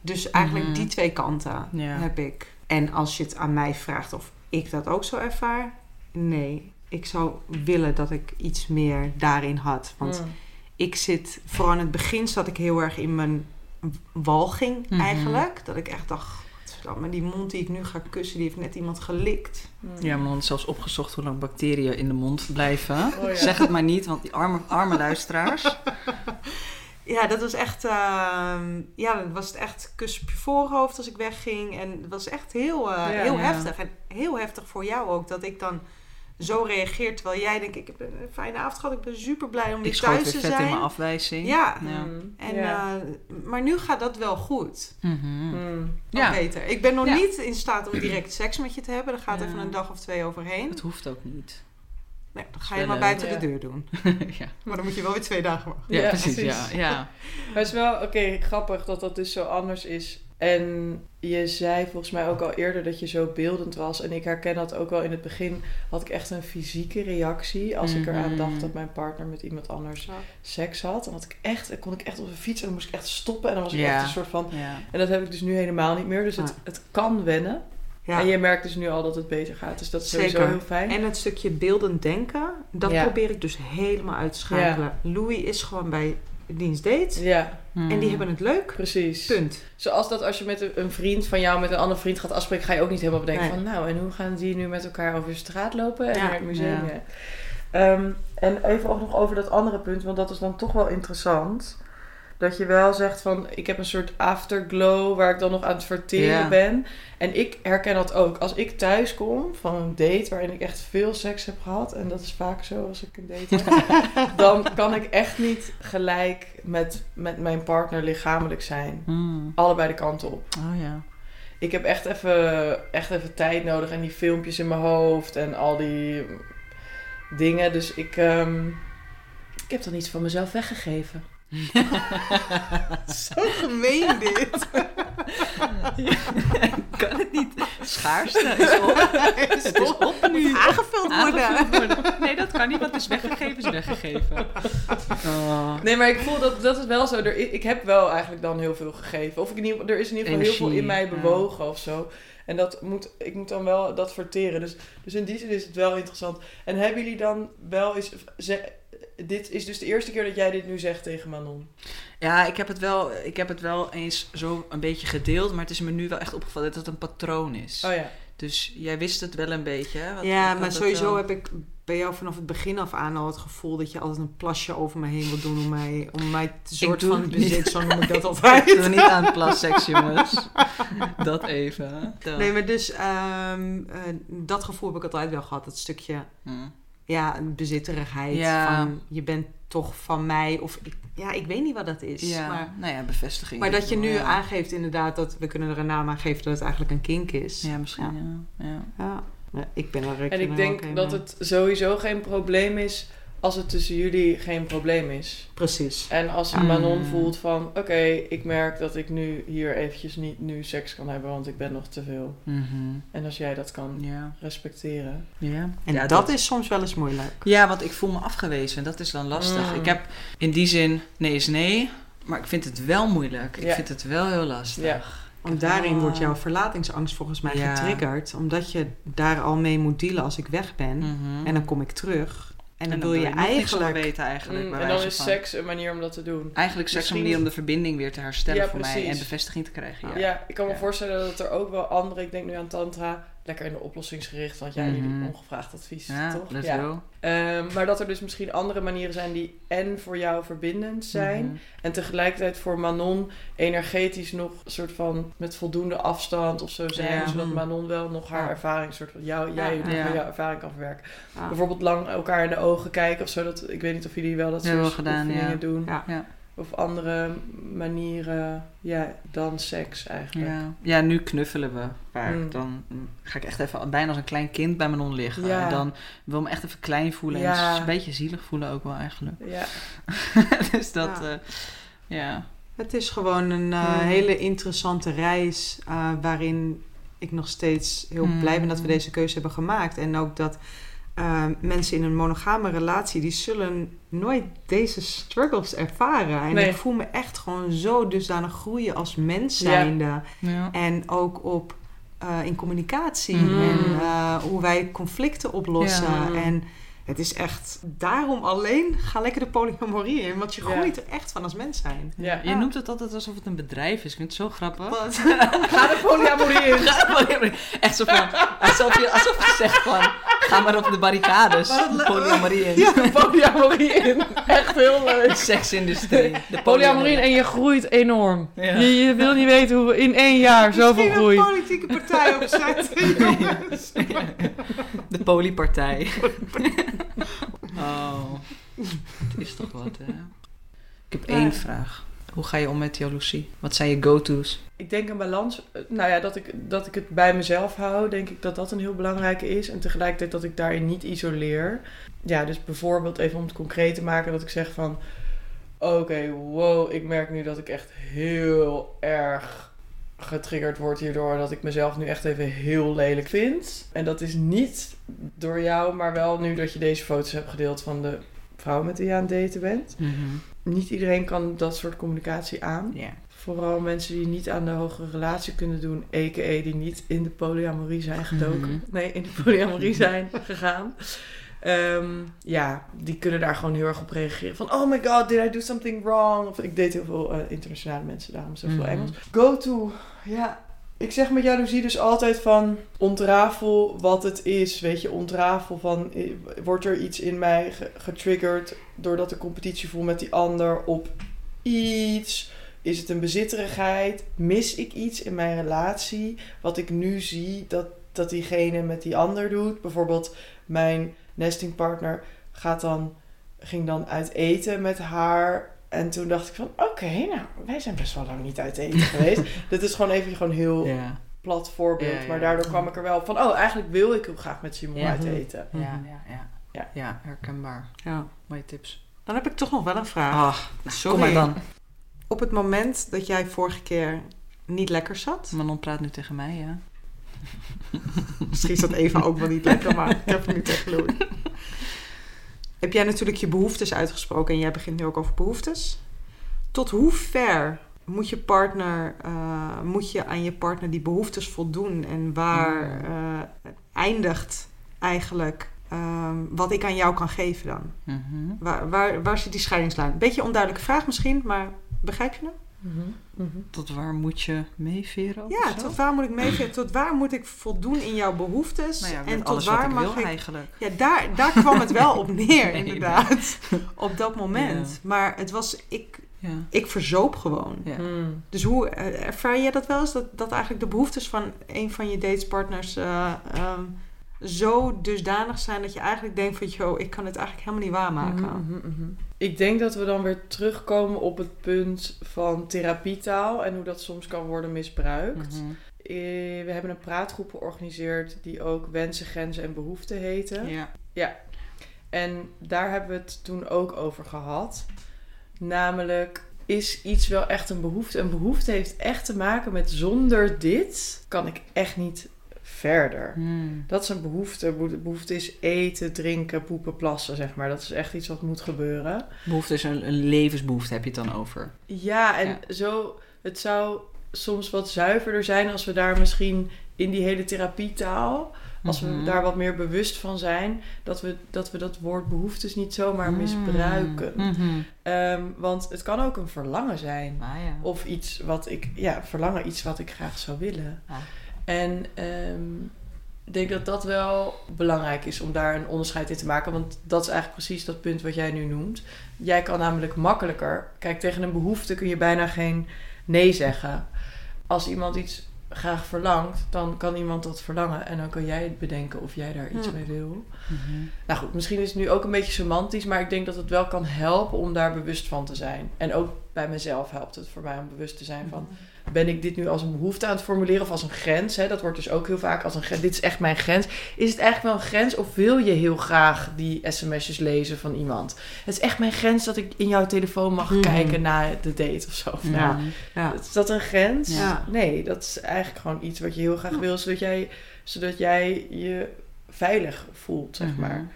Dus eigenlijk Mhm. die twee kanten heb ik. En als je het aan mij vraagt of ik dat ook zo ervaar, nee. Ik zou willen dat ik iets meer daarin had. Want Mm. Ik zit, vooral in het begin zat ik heel erg in mijn walging Mhm. eigenlijk. Dat ik echt dacht, maar die mond die ik nu ga kussen, die heeft net iemand gelikt. Mm. Ja, maar dan zelfs opgezocht hoe lang bacteriën in de mond blijven. Oh ja. Zeg het maar niet, want die arme, arme luisteraars. (laughs) Ja, dat was echt, ehm, ja, dan was het echt kus op je voorhoofd als ik wegging. En het was echt heel, eh, Ja. heel Ja. heftig. En heel heftig voor jou ook, dat ik dan zo reageer. Terwijl jij denkt, ik heb een fijne avond gehad, ik ben super blij om Ik weer schoot thuis weer te vet in zijn. mijn afwijzing. Ja. Ja. Mm. En, ja. eh, maar nu gaat dat wel goed. Mhm. Mm. Ja. Beter. Ik ben nog Ja. niet in staat om direct seks met je te hebben. Daar gaat Ja. even een dag of twee overheen. Het hoeft ook niet. Nee, dan ga je maar buiten Ja. de deur doen. (laughs) ja. Maar dan moet je wel weer twee dagen wachten. Ja, Ja, precies. precies. Ja, ja. Maar het is wel, oké, grappig dat dat dus zo anders is. En je zei volgens mij ook al eerder dat je zo beeldend was. En ik herken dat ook wel in het begin. Had ik echt een fysieke reactie. Als ik eraan Mhm. dacht dat mijn partner met iemand anders Ja. seks had. Dan had ik echt, dan kon ik echt op een fiets en dan moest ik echt stoppen. En dan was ik Ja. echt een soort van... ja. En dat heb ik dus nu helemaal niet meer. Dus het, Ja. het kan wennen. Ja. En je merkt dus nu al dat het beter gaat. Dus dat is sowieso Zeker. heel fijn. En het stukje beeldend denken, dat Ja. probeer ik dus helemaal uit te schakelen. Louis is gewoon bij dienst date Ja, en die hebben het leuk. precies. Punt. Zoals dat als je met een- vriend van jou met een andere vriend gaat afspreken, ga je ook niet helemaal bedenken Nee. van nou, en hoe gaan die nu met elkaar over de straat lopen en Ja. naar het museum? Ja. Ja. Ehm, en even ook nog over dat andere punt, want dat is dan toch wel interessant. Dat je wel zegt van, ik heb een soort afterglow waar ik dan nog aan het verteren Ja. ben. En ik herken dat ook. Als ik thuis kom van een date waarin ik echt veel seks heb gehad, en dat is vaak zo als ik een date heb, (laughs) dan kan ik echt niet gelijk met, met mijn partner lichamelijk zijn. Mhm. Allebei de kanten op. Oh ja. Ik heb echt even, echt even tijd nodig en die filmpjes in mijn hoofd en al die dingen. Dus ik, ehm, ik heb dan iets van mezelf weggegeven. (laughs) Zo gemeen dit. (laughs) kan het niet. Schaarste (laughs) is op. Het is op nu. Aangevuld worden. Aangevuld worden. Nee, dat kan niet, want het is weggegeven, is weggegeven. Oh. Nee, maar ik voel dat dat is wel zo. Er, ik heb wel eigenlijk dan heel veel gegeven. Of ik in ieder, er is in ieder geval heel veel in mij ja. bewogen of zo. En dat moet, ik moet dan wel dat verteren. Dus, dus in die zin is het wel interessant. En hebben jullie dan wel eens... Ze, dit is dus de eerste keer dat jij dit nu zegt tegen Manon. Ja, ik heb, het wel, ik heb het wel eens zo een beetje gedeeld, maar het is me nu wel echt opgevallen dat het een patroon is. Oh ja. Dus jij wist het wel een beetje. hè? Wat- ik Ja, maar sowieso wel- heb ik bij jou vanaf het begin af aan al het gevoel dat je altijd een plasje over me heen wil doen om mij, om mij te soort van bezit, zo noem ik dat (laughs) Ik altijd. doe niet aan plasseks, jongens. (laughs) Dat even. hè. Nee, maar dus ehm, eh, dat gevoel heb ik altijd wel gehad. Dat stukje, Hm. Ja, een bezitterigheid Ja. van je bent toch van mij. Of ik, ja, ik weet niet wat dat is. Ja, Maar, nou ja, bevestiging. maar dat je nu ja. aangeeft inderdaad dat we kunnen er een naam aan geven dat het eigenlijk een kink is. Ja, misschien, ja. ja. Ja. Ja, ik ben er En ik denk dat het sowieso geen probleem is als het tussen jullie geen probleem is. Precies. En als Mm. Manon voelt van, oké, ik merk dat ik nu hier eventjes niet nu seks kan hebben, want ik ben nog te veel. Mhm. En als jij dat kan Ja. respecteren. Ja. En ja, dat, is soms wel eens moeilijk. Ja, want ik voel me afgewezen. Dat is dan lastig. Mm. Ik heb in die zin nee is nee, maar ik vind het wel moeilijk. Ik Ja. vind het wel heel lastig. Ja. Want daarin wordt jouw verlatingsangst volgens mij Ja. getriggerd. Omdat je daar al mee moet dealen als ik weg ben. Mhm. En dan kom ik terug. En dan, wil je wil van eigenlijk... weten eigenlijk. Mm, en dan is van. seks een manier om dat te doen. Eigenlijk seks een manier om de verbinding weer te herstellen Ja, voor mij en bevestiging te krijgen. Ja. Ja, ik kan me voorstellen dat er ook wel andere, ik denk nu aan tantra, lekker in de oplossingsgericht, want ja, jullie Mhm. ongevraagd advies, Ja, toch? ja. Ehm, maar dat er dus misschien andere manieren zijn die en voor jou verbindend zijn Mhm. en tegelijkertijd voor Manon energetisch nog een soort van met voldoende afstand of zo zijn, Ja. zodat. Manon wel nog haar ervaring soort van jou, jij nog jouw ervaring kan verwerken. Bijvoorbeeld lang elkaar in de ogen kijken of zo. Dat, ik weet niet of jullie wel dat soort wel gedaan, oefeningen ja. doen. Ja. Of andere manieren ja, dan seks eigenlijk. Ja. ja, nu knuffelen we vaak. Mm. Dan ga ik echt even bijna als een klein kind bij mijn non liggen. Ja. En dan wil ik me echt even klein voelen. Ja. En een beetje zielig voelen ook wel eigenlijk. Ja. (laughs) dus dat, Ja. ja. ja. Het is gewoon een eh, Hmm. hele interessante reis eh, waarin ik nog steeds heel Hmm. blij ben dat we deze keuze hebben gemaakt. En ook dat eh, mensen in een monogame relatie, die zullen nooit deze struggles ervaren. En Nee. ik voel me echt gewoon zo dusdanig groeien als mens zijnde. Ja. En ook op, eh, in communicatie Mm. en eh, hoe wij conflicten oplossen. Ja. En het is echt, daarom alleen ga lekker de polyamorie in. Want je Ja. groeit er echt van als mens zijn. Ja. Je noemt het altijd alsof het een bedrijf is. Ik vind het zo grappig. Wat? (laughs) (laughs) Ga de polyamorie in. Echt zo van, alsof je, alsof je zegt van, ga maar op de barricades. Le- Polyamorie in. (laughs) Ja. polyamorie in. Echt heel leuk. De seksindustrie. De Polyamorie in en je groeit enorm. Ja. Je, je wil niet weten hoe we in één jaar zoveel Misschien een politieke partij opzetten, jongens. De polypartij. (laughs) oh, het is toch wat, hè? Ik heb Ja. één vraag. Hoe ga je om met jaloezie? Wat zijn je go-to's? Ik denk een balans, eh, nou ja, dat ik, dat ik het bij mezelf hou, denk ik dat dat een heel belangrijke is. En tegelijkertijd dat ik daarin niet isoleer. Ja, dus bijvoorbeeld even om het concreet te maken, dat ik zeg van... Oké, wow, ik merk nu dat ik echt heel erg getriggerd word hierdoor. Dat ik mezelf nu echt even heel lelijk vind. En dat is niet door jou, maar wel nu dat je deze foto's hebt gedeeld van de vrouw met wie je aan het daten bent. Niet iedereen kan dat soort communicatie aan. Vooral mensen die niet aan de hogere relatie kunnen doen, a.k.a. die niet in de polyamorie zijn gedoken. Mhm. Nee, in de polyamorie (laughs) zijn gegaan. Ehm, ja, die kunnen daar gewoon heel erg op reageren. Van, oh my god, did I do something wrong? Of ik deed heel veel eh, internationale mensen, daarom zoveel Mhm. Engels. Go to, ja. Ik zeg met jaloezie dus altijd van ontrafel wat het is. Weet je, ontrafel van, eh, wordt er iets in mij ge- getriggerd doordat ik competitie voel met die ander op iets? Is het een bezitterigheid? Mis ik iets in mijn relatie? Wat ik nu zie dat, dat diegene met die ander doet. Bijvoorbeeld mijn nestingpartner gaat dan, ging dan uit eten met haar. En toen dacht ik van, oké, nou, wij zijn best wel lang niet uit eten (laughs) geweest. Dit is gewoon even gewoon heel Ja. plat voorbeeld. Ja, ja. Maar daardoor kwam ik er wel van, oh, eigenlijk wil ik heel graag met Simon Ja. uit eten. Ja, ja, ja. Ja. Ja, herkenbaar. Ja. Mooie tips. Dan heb ik toch nog wel een vraag. Ah, Sorry. kom maar dan. Op het moment dat jij vorige keer niet lekker zat... Manon praat nu tegen mij, ja. (laughs) Misschien is dat Eva ook wel niet lekker, maar ik heb er nu tegen Louis. Heb jij natuurlijk je behoeftes uitgesproken en jij begint nu ook over behoeftes. Tot hoe ver moet je partner, eh, moet je aan je partner die behoeftes voldoen en waar Mm. eh, eindigt eigenlijk ehm, wat ik aan jou kan geven dan? Mhm. Waar, waar, waar zit die scheidingslijn? Beetje onduidelijke vraag misschien, maar begrijp je hem? Tot waar moet je meeveren? Ja, zo? tot waar moet ik meegeven? Tot waar moet ik voldoen in jouw behoeftes? Nou ja, en tot alles waar wat ik mag wil ik eigenlijk. Ja, daar, daar kwam het wel op (laughs) neer, Nee, inderdaad. (laughs) Op dat moment. Ja. Maar het was, ik, Ja. ik verzoop gewoon. Ja. Hmm. Dus hoe eh, ervaar jij dat wel eens? Dat, dat eigenlijk de behoeftes van een van je datespartners eh, ehm, zo dusdanig zijn dat je eigenlijk denkt van... ...joh, ik kan het eigenlijk helemaal niet waarmaken. Mhm, mhm, mhm. Ik denk dat we dan weer terugkomen op het punt van therapietaal en hoe dat soms kan worden misbruikt. Eh, We hebben een praatgroep georganiseerd die ook wensen, grenzen en behoeften heette. Ja. En daar hebben we het toen ook over gehad. Namelijk, is iets wel echt een behoefte? Een behoefte heeft echt te maken met zonder dit kan ik echt niet verder. Hmm. Dat is een behoefte. Beho- Behoefte is eten, drinken, poepen, plassen, zeg maar. Dat is echt iets wat moet gebeuren. Behoefte is een, een levensbehoefte, heb je het dan over. Ja, en Ja. zo, het zou soms wat zuiverder zijn als we daar misschien in die hele therapietaal, als we Mhm. daar wat meer bewust van zijn, dat we dat, we dat woord behoeftes niet zomaar misbruiken. Mhm. Ehm, want het kan ook een verlangen zijn. Ah, ja. Of iets wat ik, ja, verlangen, iets wat ik graag zou willen. Ah. En ehm, ik denk dat dat wel belangrijk is om daar een onderscheid in te maken. Want dat is eigenlijk precies dat punt wat jij nu noemt. Jij kan namelijk makkelijker. Kijk, tegen een behoefte kun je bijna geen nee zeggen. Als iemand iets graag verlangt, dan kan iemand dat verlangen. En dan kan jij bedenken of jij daar iets Ja. mee wil. Mhm. Nou goed, misschien is het nu ook een beetje semantisch, maar ik denk dat het wel kan helpen om daar bewust van te zijn. En ook bij mezelf helpt het voor mij om bewust te zijn van, ben ik dit nu als een behoefte aan het formuleren of als een grens? Hè? Dat wordt dus ook heel vaak als een grens, dit is echt mijn grens. Is het eigenlijk wel een grens of wil je heel graag die sms'jes lezen van iemand? Het is echt mijn grens dat ik in jouw telefoon mag Mhm. kijken na de date of zo. Ja. Ja. Ja. Is dat een grens? Ja. Nee, dat is eigenlijk gewoon iets wat je heel graag wil, zodat jij, zodat jij je veilig voelt, zeg Mhm. maar.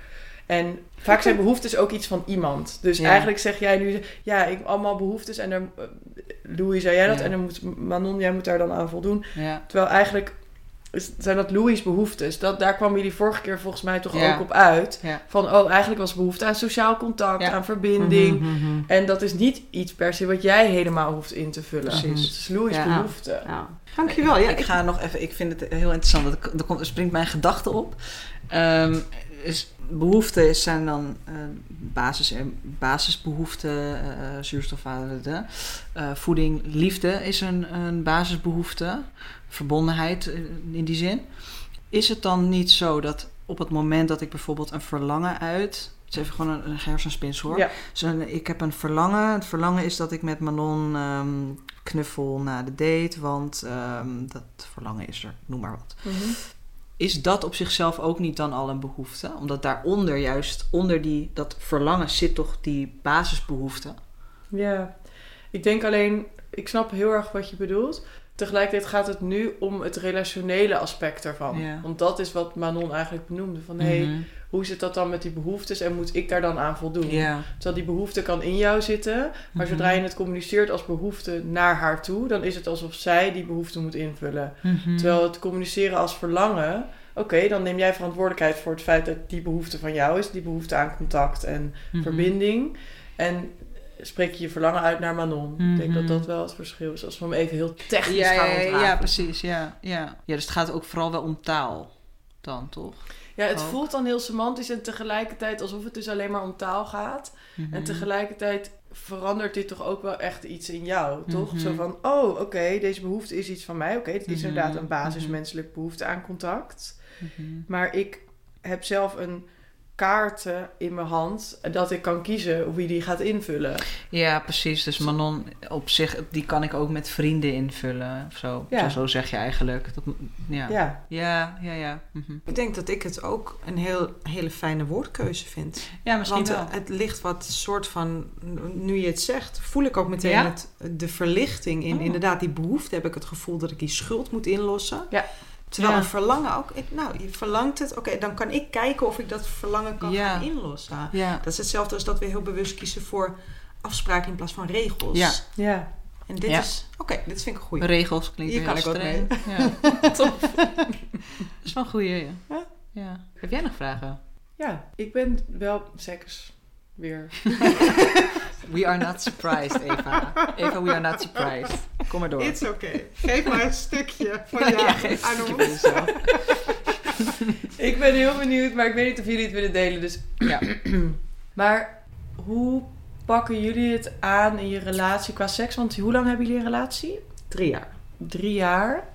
En vaak zijn behoeftes ook iets van iemand. Dus Ja. eigenlijk zeg jij nu, ja, ik allemaal behoeftes en dan, eh, Louis, zei jij dat? Ja. En dan moet Manon, jij moet daar dan aan voldoen. Ja. Terwijl eigenlijk zijn dat Louis' behoeftes. Dat, daar kwamen jullie vorige keer volgens mij toch Ja. ook op uit. Ja. Van, oh, eigenlijk was behoefte aan sociaal contact, Ja. aan verbinding. Mhm, mhm. En dat is niet iets per se wat jij helemaal hoeft in te vullen. Precies. Het is Louis' Ja. behoefte. Ja. Dankjewel. Ja, ik ga nog even, ik vind het heel interessant. Dat, er, komt, er springt mijn gedachte op. Ehm, is, behoeften zijn dan eh, basis, en basisbehoeften, eh, eh, zuurstof, water, eh, voeding, liefde is een, een basisbehoefte. Verbondenheid in die zin. Is het dan niet zo dat op het moment dat ik bijvoorbeeld een verlangen uit. Het is even gewoon een, een hersenspins hoor. Ja. Dus een- ik heb een verlangen. Het verlangen is dat ik met Manon ehm, knuffel na de date. Want ehm, dat verlangen is er, noem maar wat. Mhm. Is dat op zichzelf ook niet dan al een behoefte? Omdat daaronder juist, onder die, dat verlangen zit toch die basisbehoefte? Ja, ik denk alleen, ik snap heel erg wat je bedoelt. Tegelijkertijd gaat het nu om het relationele aspect daarvan. Ja. Want dat is wat Manon eigenlijk benoemde. Van, hé, hey, Mhm. hoe zit dat dan met die behoeftes en moet ik daar dan aan voldoen? Terwijl die behoefte kan in jou zitten, maar Mhm. zodra je het communiceert als behoefte naar haar toe, dan is het alsof zij die behoefte moet invullen. Mhm. Terwijl het communiceren als verlangen, oké, dan neem jij verantwoordelijkheid voor het feit dat die behoefte van jou is, die behoefte aan contact en verbinding. En spreek je je verlangen uit naar Manon. Ik denk dat Mhm. dat wel het verschil is. Als we hem even heel technisch Ja, gaan ja, ja, ja, precies. Ja, ja. ja, dus het gaat ook vooral wel om taal dan, toch? Ja, het Ook. voelt dan heel semantisch en tegelijkertijd alsof het dus alleen maar om taal gaat. Mhm. En tegelijkertijd verandert dit toch ook wel echt iets in jou, toch? Mhm. Zo van, oh, oké, deze behoefte is iets van mij. Oké, het is inderdaad een basis Mhm. menselijk behoefte aan contact. Maar ik heb zelf een kaarten in mijn hand dat ik kan kiezen wie die gaat invullen. Ja, precies. Dus Manon op zich, die kan ik ook met vrienden invullen of zo. Ja. Zo, zo zeg je eigenlijk. Dat, ja. ja, Ja. ja, ja. Mhm. Ik denk dat ik het ook een heel, hele fijne woordkeuze vind. Ja, misschien Want wel. eh, het ligt wat soort van, nu je het zegt, voel ik ook meteen Ja? het, de verlichting in. Oh. Inderdaad, die behoefte heb ik het gevoel dat ik die schuld moet inlossen. Ja. Terwijl Ja. een verlangen ook, ik, nou, je verlangt het, oké, dan kan ik kijken of ik dat verlangen kan Ja. gaan inlossen. Ja. Dat is hetzelfde als dat we heel bewust kiezen voor afspraken in plaats van regels. Ja. Ja. En dit Ja. is, oké, dit vind ik een goeie. Regels klinkt Hier heel kan ik ook streng. Ja. (laughs) Top. (laughs) Dat is wel een goeie, ja. Ja. Heb jij nog vragen? Ja, ik ben wel seks weer. (laughs) We are not surprised, Eva. Eva, we are not surprised. Kom maar door. It's oké. Geef maar een stukje van jou ja, geef aan een ons. (laughs) ik ben heel benieuwd, maar ik weet niet of jullie het willen delen. Dus. Ja. (clears throat) Maar hoe pakken jullie het aan in je relatie qua seks? Want hoe lang hebben jullie een relatie? Drie jaar. Drie jaar.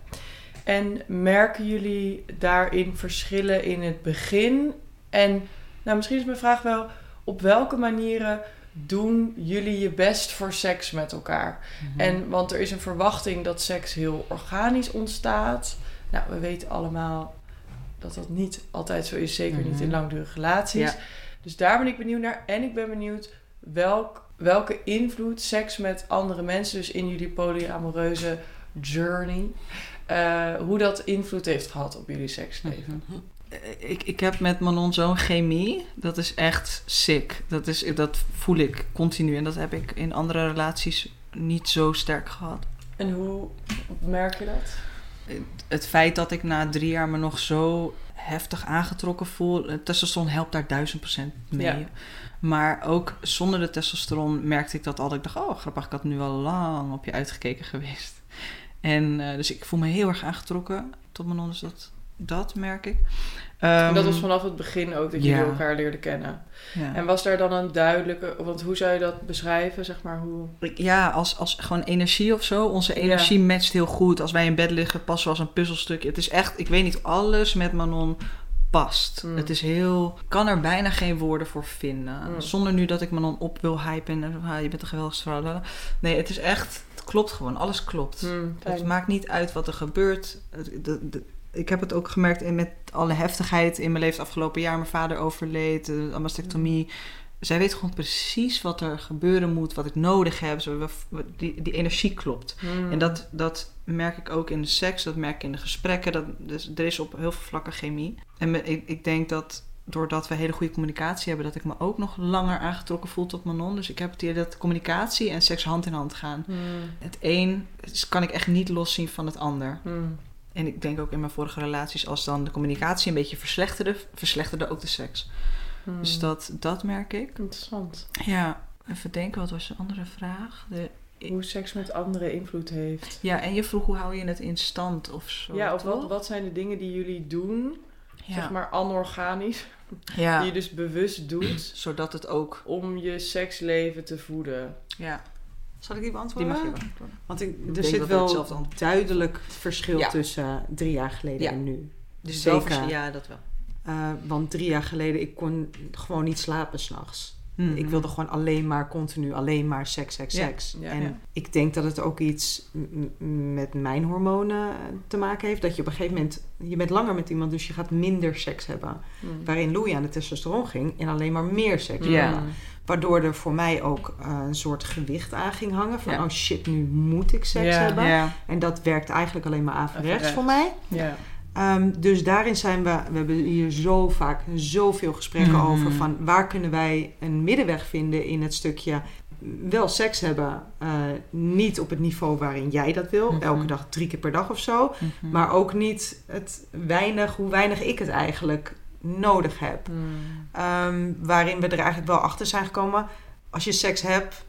En merken jullie daarin verschillen in het begin? En nou, misschien is mijn vraag wel: op welke manieren doen jullie je best voor seks met elkaar? Mhm. En want er is een verwachting dat seks heel organisch ontstaat. Nou, we weten allemaal dat dat niet altijd zo is, zeker niet in Mhm. langdurige relaties. Ja. Dus daar ben ik benieuwd naar. En ik ben benieuwd welk, welke invloed seks met andere mensen, dus in jullie polyamoreuze journey, eh, hoe dat invloed heeft gehad op jullie seksleven. Mhm. Ik, ik heb met Manon zo'n chemie. Dat is echt sick. Dat, is, dat voel ik continu. En dat heb ik in andere relaties niet zo sterk gehad. En hoe merk je dat? Het feit dat ik na drie jaar me nog zo heftig aangetrokken voel. eh, Testosteron helpt daar duizend procent mee. Ja. Maar ook zonder de testosteron merkte ik dat al. Dat ik dacht, oh grappig, ik had nu al lang op je uitgekeken geweest. En eh, dus ik voel me heel erg aangetrokken tot Manon. Dus dat, dat merk ik. En dat Ehm, was vanaf het begin ook dat ja. jullie elkaar leerden kennen. ja. En was daar dan een duidelijke, want hoe zou je dat beschrijven, zeg maar, hoe... Ja, als, als gewoon energie of zo. Onze energie matcht heel goed. Als wij in bed liggen, passen we als een puzzelstukje. Het is echt, ik weet niet, alles met Manon past. Mm. Het is heel, kan er bijna geen woorden voor vinden. Mm. Zonder nu dat ik Manon op wil hypen en ah, je bent een geweldige vrouw. Nee, het is echt, het klopt gewoon. Alles klopt. Hmm, Het maakt niet uit wat er gebeurt. Het- de- de- ik heb het ook gemerkt in, met alle heftigheid in mijn leven het afgelopen jaar. Mijn vader overleed, de mastectomie. zij weet gewoon precies wat er gebeuren moet, wat ik nodig heb. Zo, die, die energie klopt. Hmm. En dat, dat merk ik ook in de seks, dat merk ik in de gesprekken. Dat, dus er is op heel veel vlakken chemie. En me- ik, ik denk dat doordat we hele goede communicatie hebben, dat ik me ook nog langer aangetrokken voel tot Manon. Dus ik heb het hier dat communicatie en seks hand in hand gaan. Hmm. Het een kan ik echt niet loszien van het ander. Hmm. En ik denk ook in mijn vorige relaties, als dan de communicatie een beetje verslechterde, verslechterde ook de seks. Hmm. Dus dat, dat merk ik. Interessant. Ja, even denken, wat was de andere vraag? De, Hoe seks met anderen invloed heeft. ja, en je vroeg hoe hou je het in stand of zo? ja, of wat, wat zijn de dingen die jullie doen, Ja. zeg maar anorganisch, (laughs) ja. die je dus bewust doet (clears throat) Zodat het ook. om je seksleven te voeden? Ja, Zal ik die die beantwoorden? mag je beantwoorden. Want ik, Ik er zit wel duidelijk verschil Ja. tussen drie jaar geleden Ja. en nu. Dus Zeker. wel vers- Ja, dat wel. Eh, want drie jaar geleden, ik kon gewoon niet slapen s'nachts. Mhm. Ik wilde gewoon alleen maar continu, alleen maar seks, seks, Ja. seks. Ja. en Ja. ik denk dat het ook iets met mijn hormonen te maken heeft. Dat je op een gegeven moment, je bent langer met iemand, dus je gaat minder seks hebben. Hmm. Waarin Louis aan de testosteron ging en alleen maar meer seks. Ja. Waardoor er voor mij ook eh, een soort gewicht aan ging hangen. Van, Ja. oh shit, nu moet ik seks Ja. hebben. Ja. En dat werkt eigenlijk alleen maar averechts voor mij. Ehm, dus daarin zijn we, we hebben hier zo vaak zoveel gesprekken Mhm. over van waar kunnen wij een middenweg vinden in het stukje wel seks hebben, eh, niet op het niveau waarin jij dat wil, Mhm. elke dag drie keer per dag of zo, Mhm. maar ook niet het weinig, hoe weinig ik het eigenlijk nodig heb. Hmm. Ehm, waarin we er eigenlijk wel achter zijn gekomen, als je seks hebt,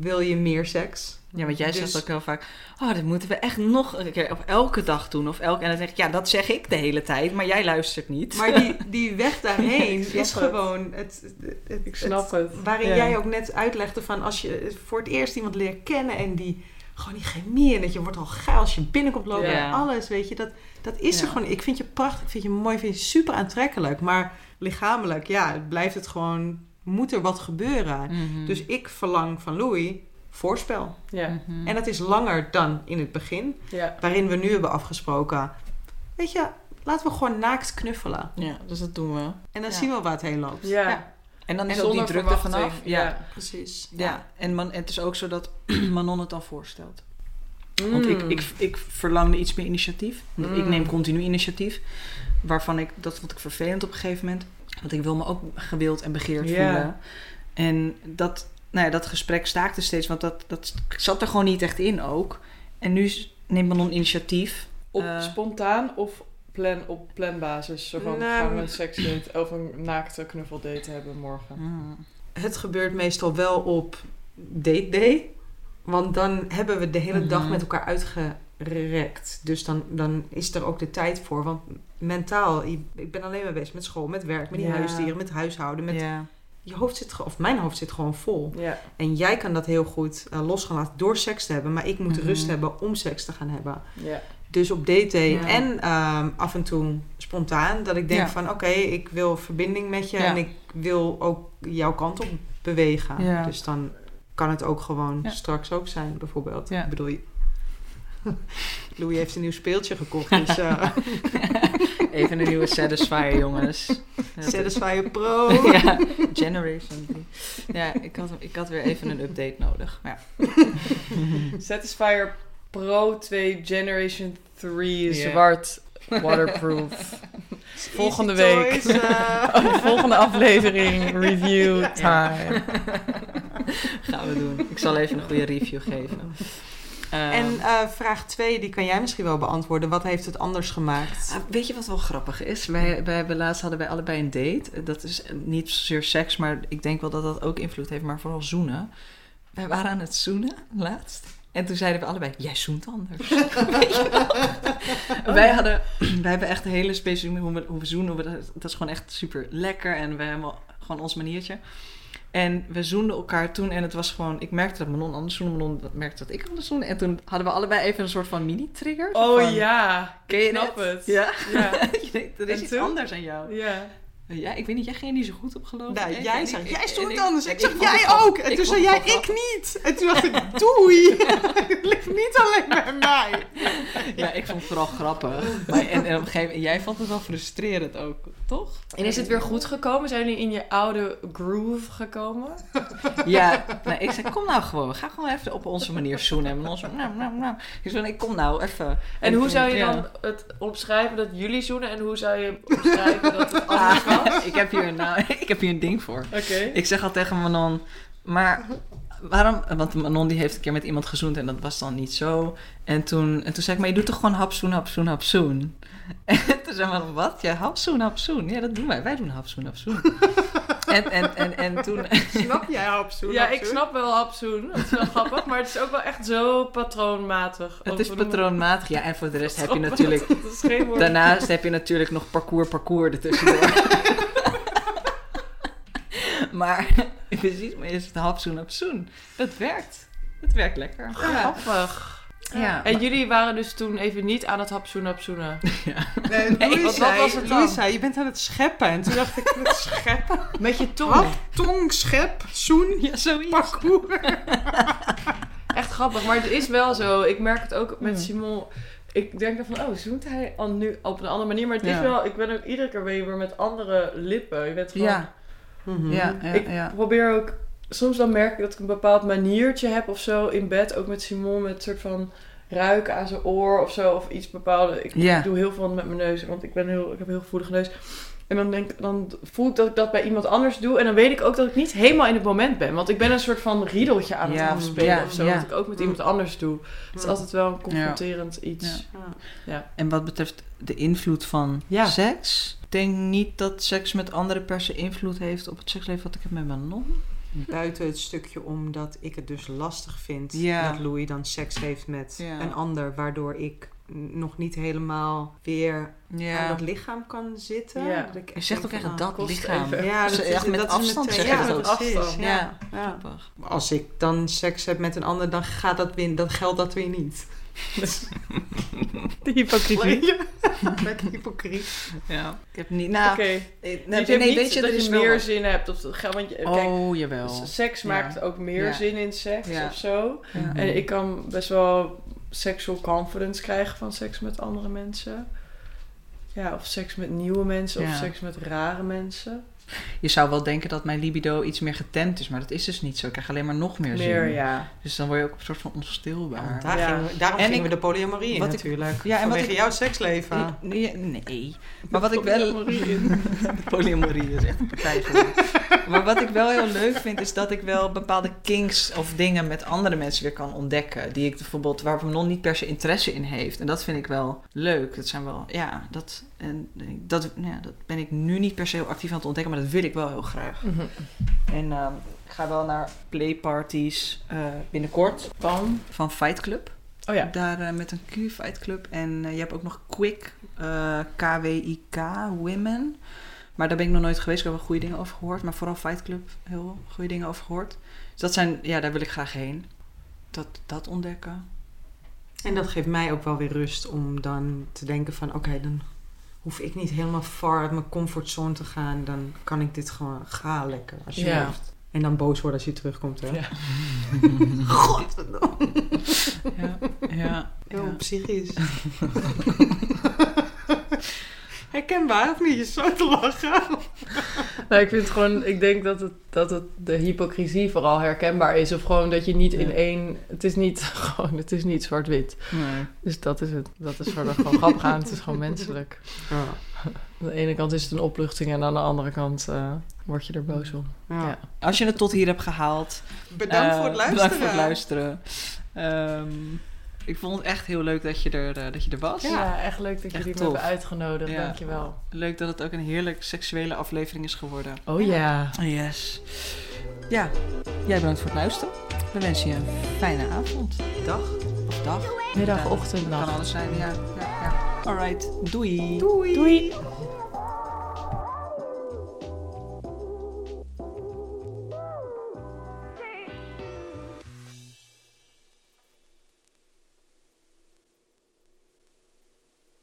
wil je meer seks. Ja, want jij Dus- zegt ook heel vaak, oh, dat moeten we echt nog een keer op elke dag doen. Of elke, en dan zeg ik, ja, dat zeg ik de hele tijd, maar jij luistert niet. Maar die, (laughs) die weg daarheen (laughs) is het. gewoon het, het, Ik snap het. Waarin Ja. jij ook net uitlegde van als je voor het eerst iemand leert kennen en die gewoon die chemie en dat je wordt al geil als je binnenkomt lopen en alles, weet je, dat, dat is er gewoon. Ik vind je prachtig, ik vind je mooi, ik vind je super aantrekkelijk, maar lichamelijk, ja, het blijft het gewoon, moet er wat gebeuren. Mhm. Dus ik verlang van Louis voorspel. Ja. Mhm. En dat is langer dan in het begin, waarin we nu hebben afgesproken, weet je, laten we gewoon naakt knuffelen. Ja, dus dat doen we. En dan Ja. zien we waar het heen loopt. Ja. Ja. En dan is En ook die zonder druk er verwachting. vanaf. Ja. Ja. Precies. Ja. En man, het is ook zo dat (clears throat) Manon het dan voorstelt. Want Mm. ik, ik, ik verlangde iets meer initiatief. Want Ik Mm. neem continu initiatief. Waarvan ik, dat vond ik vervelend op een gegeven moment. Want ik wil me ook gewild en begeerd voelen. En dat, nou ja, dat gesprek staakte steeds. Want dat, dat zat er gewoon niet echt in ook. En nu neemt Manon initiatief. Op Eh, spontaan of plan, op planbasis? Zo van, Nou, gaan we een seksdate of een naakte knuffeldate hebben morgen? mm. Het gebeurt meestal wel op date day. Want dan hebben we de hele dag Mhm. met elkaar uitgerekt. Dus dan, dan is er ook de tijd voor. Want mentaal, ik ben alleen maar bezig met school, met werk, met die Ja. huisdieren, met huishouden. Met, Ja. je hoofd zit, of mijn hoofd zit gewoon vol. Ja. En jij kan dat heel goed eh, los gaan laten door seks te hebben. Maar ik moet Mhm. rust hebben om seks te gaan hebben. Ja. Dus op Ja. en ehm, af en toe spontaan. Dat ik denk Ja. van oké, ik wil verbinding met je. Ja. En ik wil ook jouw kant op bewegen. Ja. Dus dan kan het ook gewoon Ja. straks ook zijn, bijvoorbeeld. Ja. Ik bedoel, je- (laughs) Louis heeft een nieuw speeltje gekocht. Dus uh, (laughs) Even een nieuwe Satisfyer, jongens. (laughs) Satisfyer Pro. ja, Generation 3. Ja, ik had, ik had weer even een update nodig. Maar ja. Satisfyer Pro 2 Generation 3 Ja. zwart waterproof. (laughs) Volgende Easy week. Toys, eh. (laughs) Volgende aflevering review time. (laughs) Gaan we doen. Ik zal even een goede review geven. Ehm, En eh, vraag 2, die kan jij misschien wel beantwoorden. Wat heeft het anders gemaakt? ah, weet je wat wel grappig is? Wij, wij hebben laatst hadden wij allebei een date. Dat is niet zozeer seks, maar ik denk wel dat dat ook invloed heeft, maar vooral zoenen. Wij waren aan het zoenen laatst. En toen zeiden we allebei, jij zoent anders. Weet je wel? wij, hadden, (clears throat) wij hebben echt een hele specifieke hoe we, hoe we zoenen. Hoe we- Dat is gewoon echt super lekker. En we hebben gewoon ons maniertje. En we zoenden elkaar toen en het was gewoon... Ik merkte dat Manon anders zoende, Manon merkte dat ik anders zoende. En toen hadden we allebei even een soort van mini-trigger. Oh van, ja, Ken je snap dit? het. Ja? Ja. (laughs) Er is En iets toen? anders aan jou. ja. Ja, ik weet niet, jij ging niet zo goed op geloven. Nou, En- jij zei, ik- jij stond ik- anders. en Ik zeg, jij het ook. En ik toen zei het jij, ik niet. En toen dacht ik, doei. (laughs) Het ligt niet alleen bij mij. Ja, ik vond het vooral grappig. Maar, en, en op een gegeven moment, jij vond het wel frustrerend ook. Toch? En is het weer goed gekomen? Zijn jullie in je oude groove gekomen? (laughs) Ja, nou, ik zei, kom nou gewoon. Ga gewoon even op onze manier zoenen. En ons, nou, nou, nou. Ik zei, ik kom nou even. En hoe zou je dan het omschrijven dat jullie zoenen? En hoe zou je omschrijven dat het anders was? Ah, (laughs) ik, heb hier, nou, (laughs) ik heb hier een ding voor. Oké. Ik zeg al tegen Manon, maar waarom? Want Manon die heeft een keer met iemand gezoend en dat was dan niet zo. En toen, en toen zei ik, maar je doet toch gewoon hapzoen, hapzoen, hapzoen? (laughs) En toen zei Manon, wat? Ja, hapzoen, hapzoen. Ja, dat doen wij. Wij doen hapzoen, hapzoen. (laughs) en, en, en, en toen... (laughs) Snap jij hapzoen? Ja, ik snap wel hapzoen. Dat is wel grappig. Maar het is ook wel echt zo patroonmatig. Het is patroonmatig. Ja, en voor de rest heb je natuurlijk... Dat is geen woord. Daarnaast heb je natuurlijk nog parcours, parcours ertussendoor. maar precies, maar is het hapzoen, hapzoen. Dat werkt. Dat werkt lekker. Ja. Grappig. Ja. En jullie waren dus toen even niet aan het hapzoen hapzoenen. (laughs) Nee, Nee, Louis wat- wat zei, was het dan? Louis zei, je bent aan het scheppen. En toen dacht ik, het scheppen? (laughs) Met je tong. Hap, tong, schep, zoen, Ja, zoiets. parcours. (laughs) Echt grappig. Maar het is wel zo. Ik merk het ook met. Simon. Ik denk dan van, oh, zoent hij al nu op een andere manier. Maar het is Ja. wel, ik ben ook iedere keer weer met andere lippen. Je bent gewoon, Ja, Mhm. ja, ja. ik ja. probeer ook, soms dan merk ik dat ik een bepaald maniertje heb of zo in bed. Ook met Simon, met een soort van ruiken aan zijn oor of zo. Of iets bepaalde. Ik Ja. doe heel veel met mijn neus, want ik, ben heel, ik heb een heel gevoelige neus. En dan, denk, dan voel ik dat ik dat bij iemand anders doe. En dan weet ik ook dat ik niet helemaal in het moment ben. Want ik ben een soort van riedeltje aan het Ja, afspelen ja, of zo. ja. Wat ik ook met iemand anders doe. Het is altijd wel een confronterend iets. Ja. En wat betreft de invloed van Ja. seks, ik denk niet dat seks met anderen per se invloed heeft op het seksleven wat ik heb met Manon. Buiten het stukje omdat ik het dus lastig vind Ja. dat Louis dan seks heeft met Ja. een ander, waardoor ik nog niet helemaal weer aan dat lichaam kan zitten. Ja. Dat ik Je echt zegt ook echt dat lichaam. even. Ja, Dus dat echt is, met dat afstand is ja, dat. Ja. Ja. Als ik dan seks heb met een ander, dan gaat dat weer, dan geldt dat weer niet. (laughs) De hypocrisie. Lekker hypocriet. Ja. Ik heb niet... Nou, Oké. eh, Nee, nee, je hebt nee, niet weet je, dat er je meer zin hebt. Of, ga- want je, kijk, Oh, jawel. seks Ja. maakt ook meer Ja. zin in seks Ja. of zo. Ja. En ik kan best wel sexual confidence krijgen van seks met andere mensen. Ja, of seks met nieuwe mensen of seks met rare mensen. Je zou wel denken dat mijn libido iets meer getemd is, maar dat is dus niet zo. Ik krijg alleen maar nog meer, Meer, zin. ja. Dus dan word je ook een soort van onstilbaar. Daar Ja. gingen we, daarom En gingen ik- we de polyamorie in wat ik- natuurlijk. Ja, en wat ik- jouw seksleven. Nee, nee. Maar wat ik wel... (laughs) Polyamorie is echt een partij. Maar wat ik wel heel leuk vind, is dat ik wel bepaalde kinks of dingen met andere mensen weer kan ontdekken. Die ik bijvoorbeeld, waar Manon niet per se interesse in heeft. En dat vind ik wel leuk. Dat zijn wel, ja, dat, en dat, ja, dat ben ik nu niet per se actief aan het ontdekken, maar dat wil ik wel heel graag. Mhm. En ehm, ik ga wel naar playparties eh binnenkort Van? van Fight Club. Oh ja. Daar eh, met een Q Fight Club. En eh, je hebt ook nog Quick, eh, KWIK, Women. Maar daar ben ik nog nooit geweest. Ik heb wel goede dingen over gehoord. Maar vooral Fight Club, heel goede dingen over gehoord. Dus dat zijn, ja, daar wil ik graag heen. Dat, dat ontdekken. En dat geeft mij ook wel weer rust om dan te denken van... Oké, dan hoef ik niet helemaal far uit mijn comfortzone te gaan. Dan kan ik dit gewoon... Ga lekker, alsjeblieft. En dan boos worden als je terugkomt, hè? Ja. (laughs) Godverdomme. Ja, ja. Heel ja. psychisch. (laughs) (laughs) Herkenbaar of niet? Je zo te lachen. Nou, ik vind het gewoon, ik denk dat het, dat het de hypocrisie vooral herkenbaar is. Of gewoon dat je niet in één, het is niet (laughs) gewoon, het is niet zwart-wit. Nee. Dus dat is het. Dat is verder gewoon grappig aan. Het is gewoon menselijk. Ja. Aan de ene kant is het een opluchting en aan de andere kant eh, word je er boos om. Ja. Ja. Als je het tot hier hebt gehaald. Bedankt eh, voor het luisteren. Bedankt voor het luisteren. Ehm, ik vond het echt heel leuk dat je er, eh, dat je er was. Ja, echt leuk dat jullie me hebben uitgenodigd. Ja. Dankjewel. Leuk dat het ook een heerlijk seksuele aflevering is geworden. Oh ja. Yes. Ja, jij bedankt voor het luisteren. We wensen je een fijne avond. Dag. Of dag. Middag, ochtend, Kan nacht. alles zijn, ja. ja, ja. Alright, doei. Doei. Doei.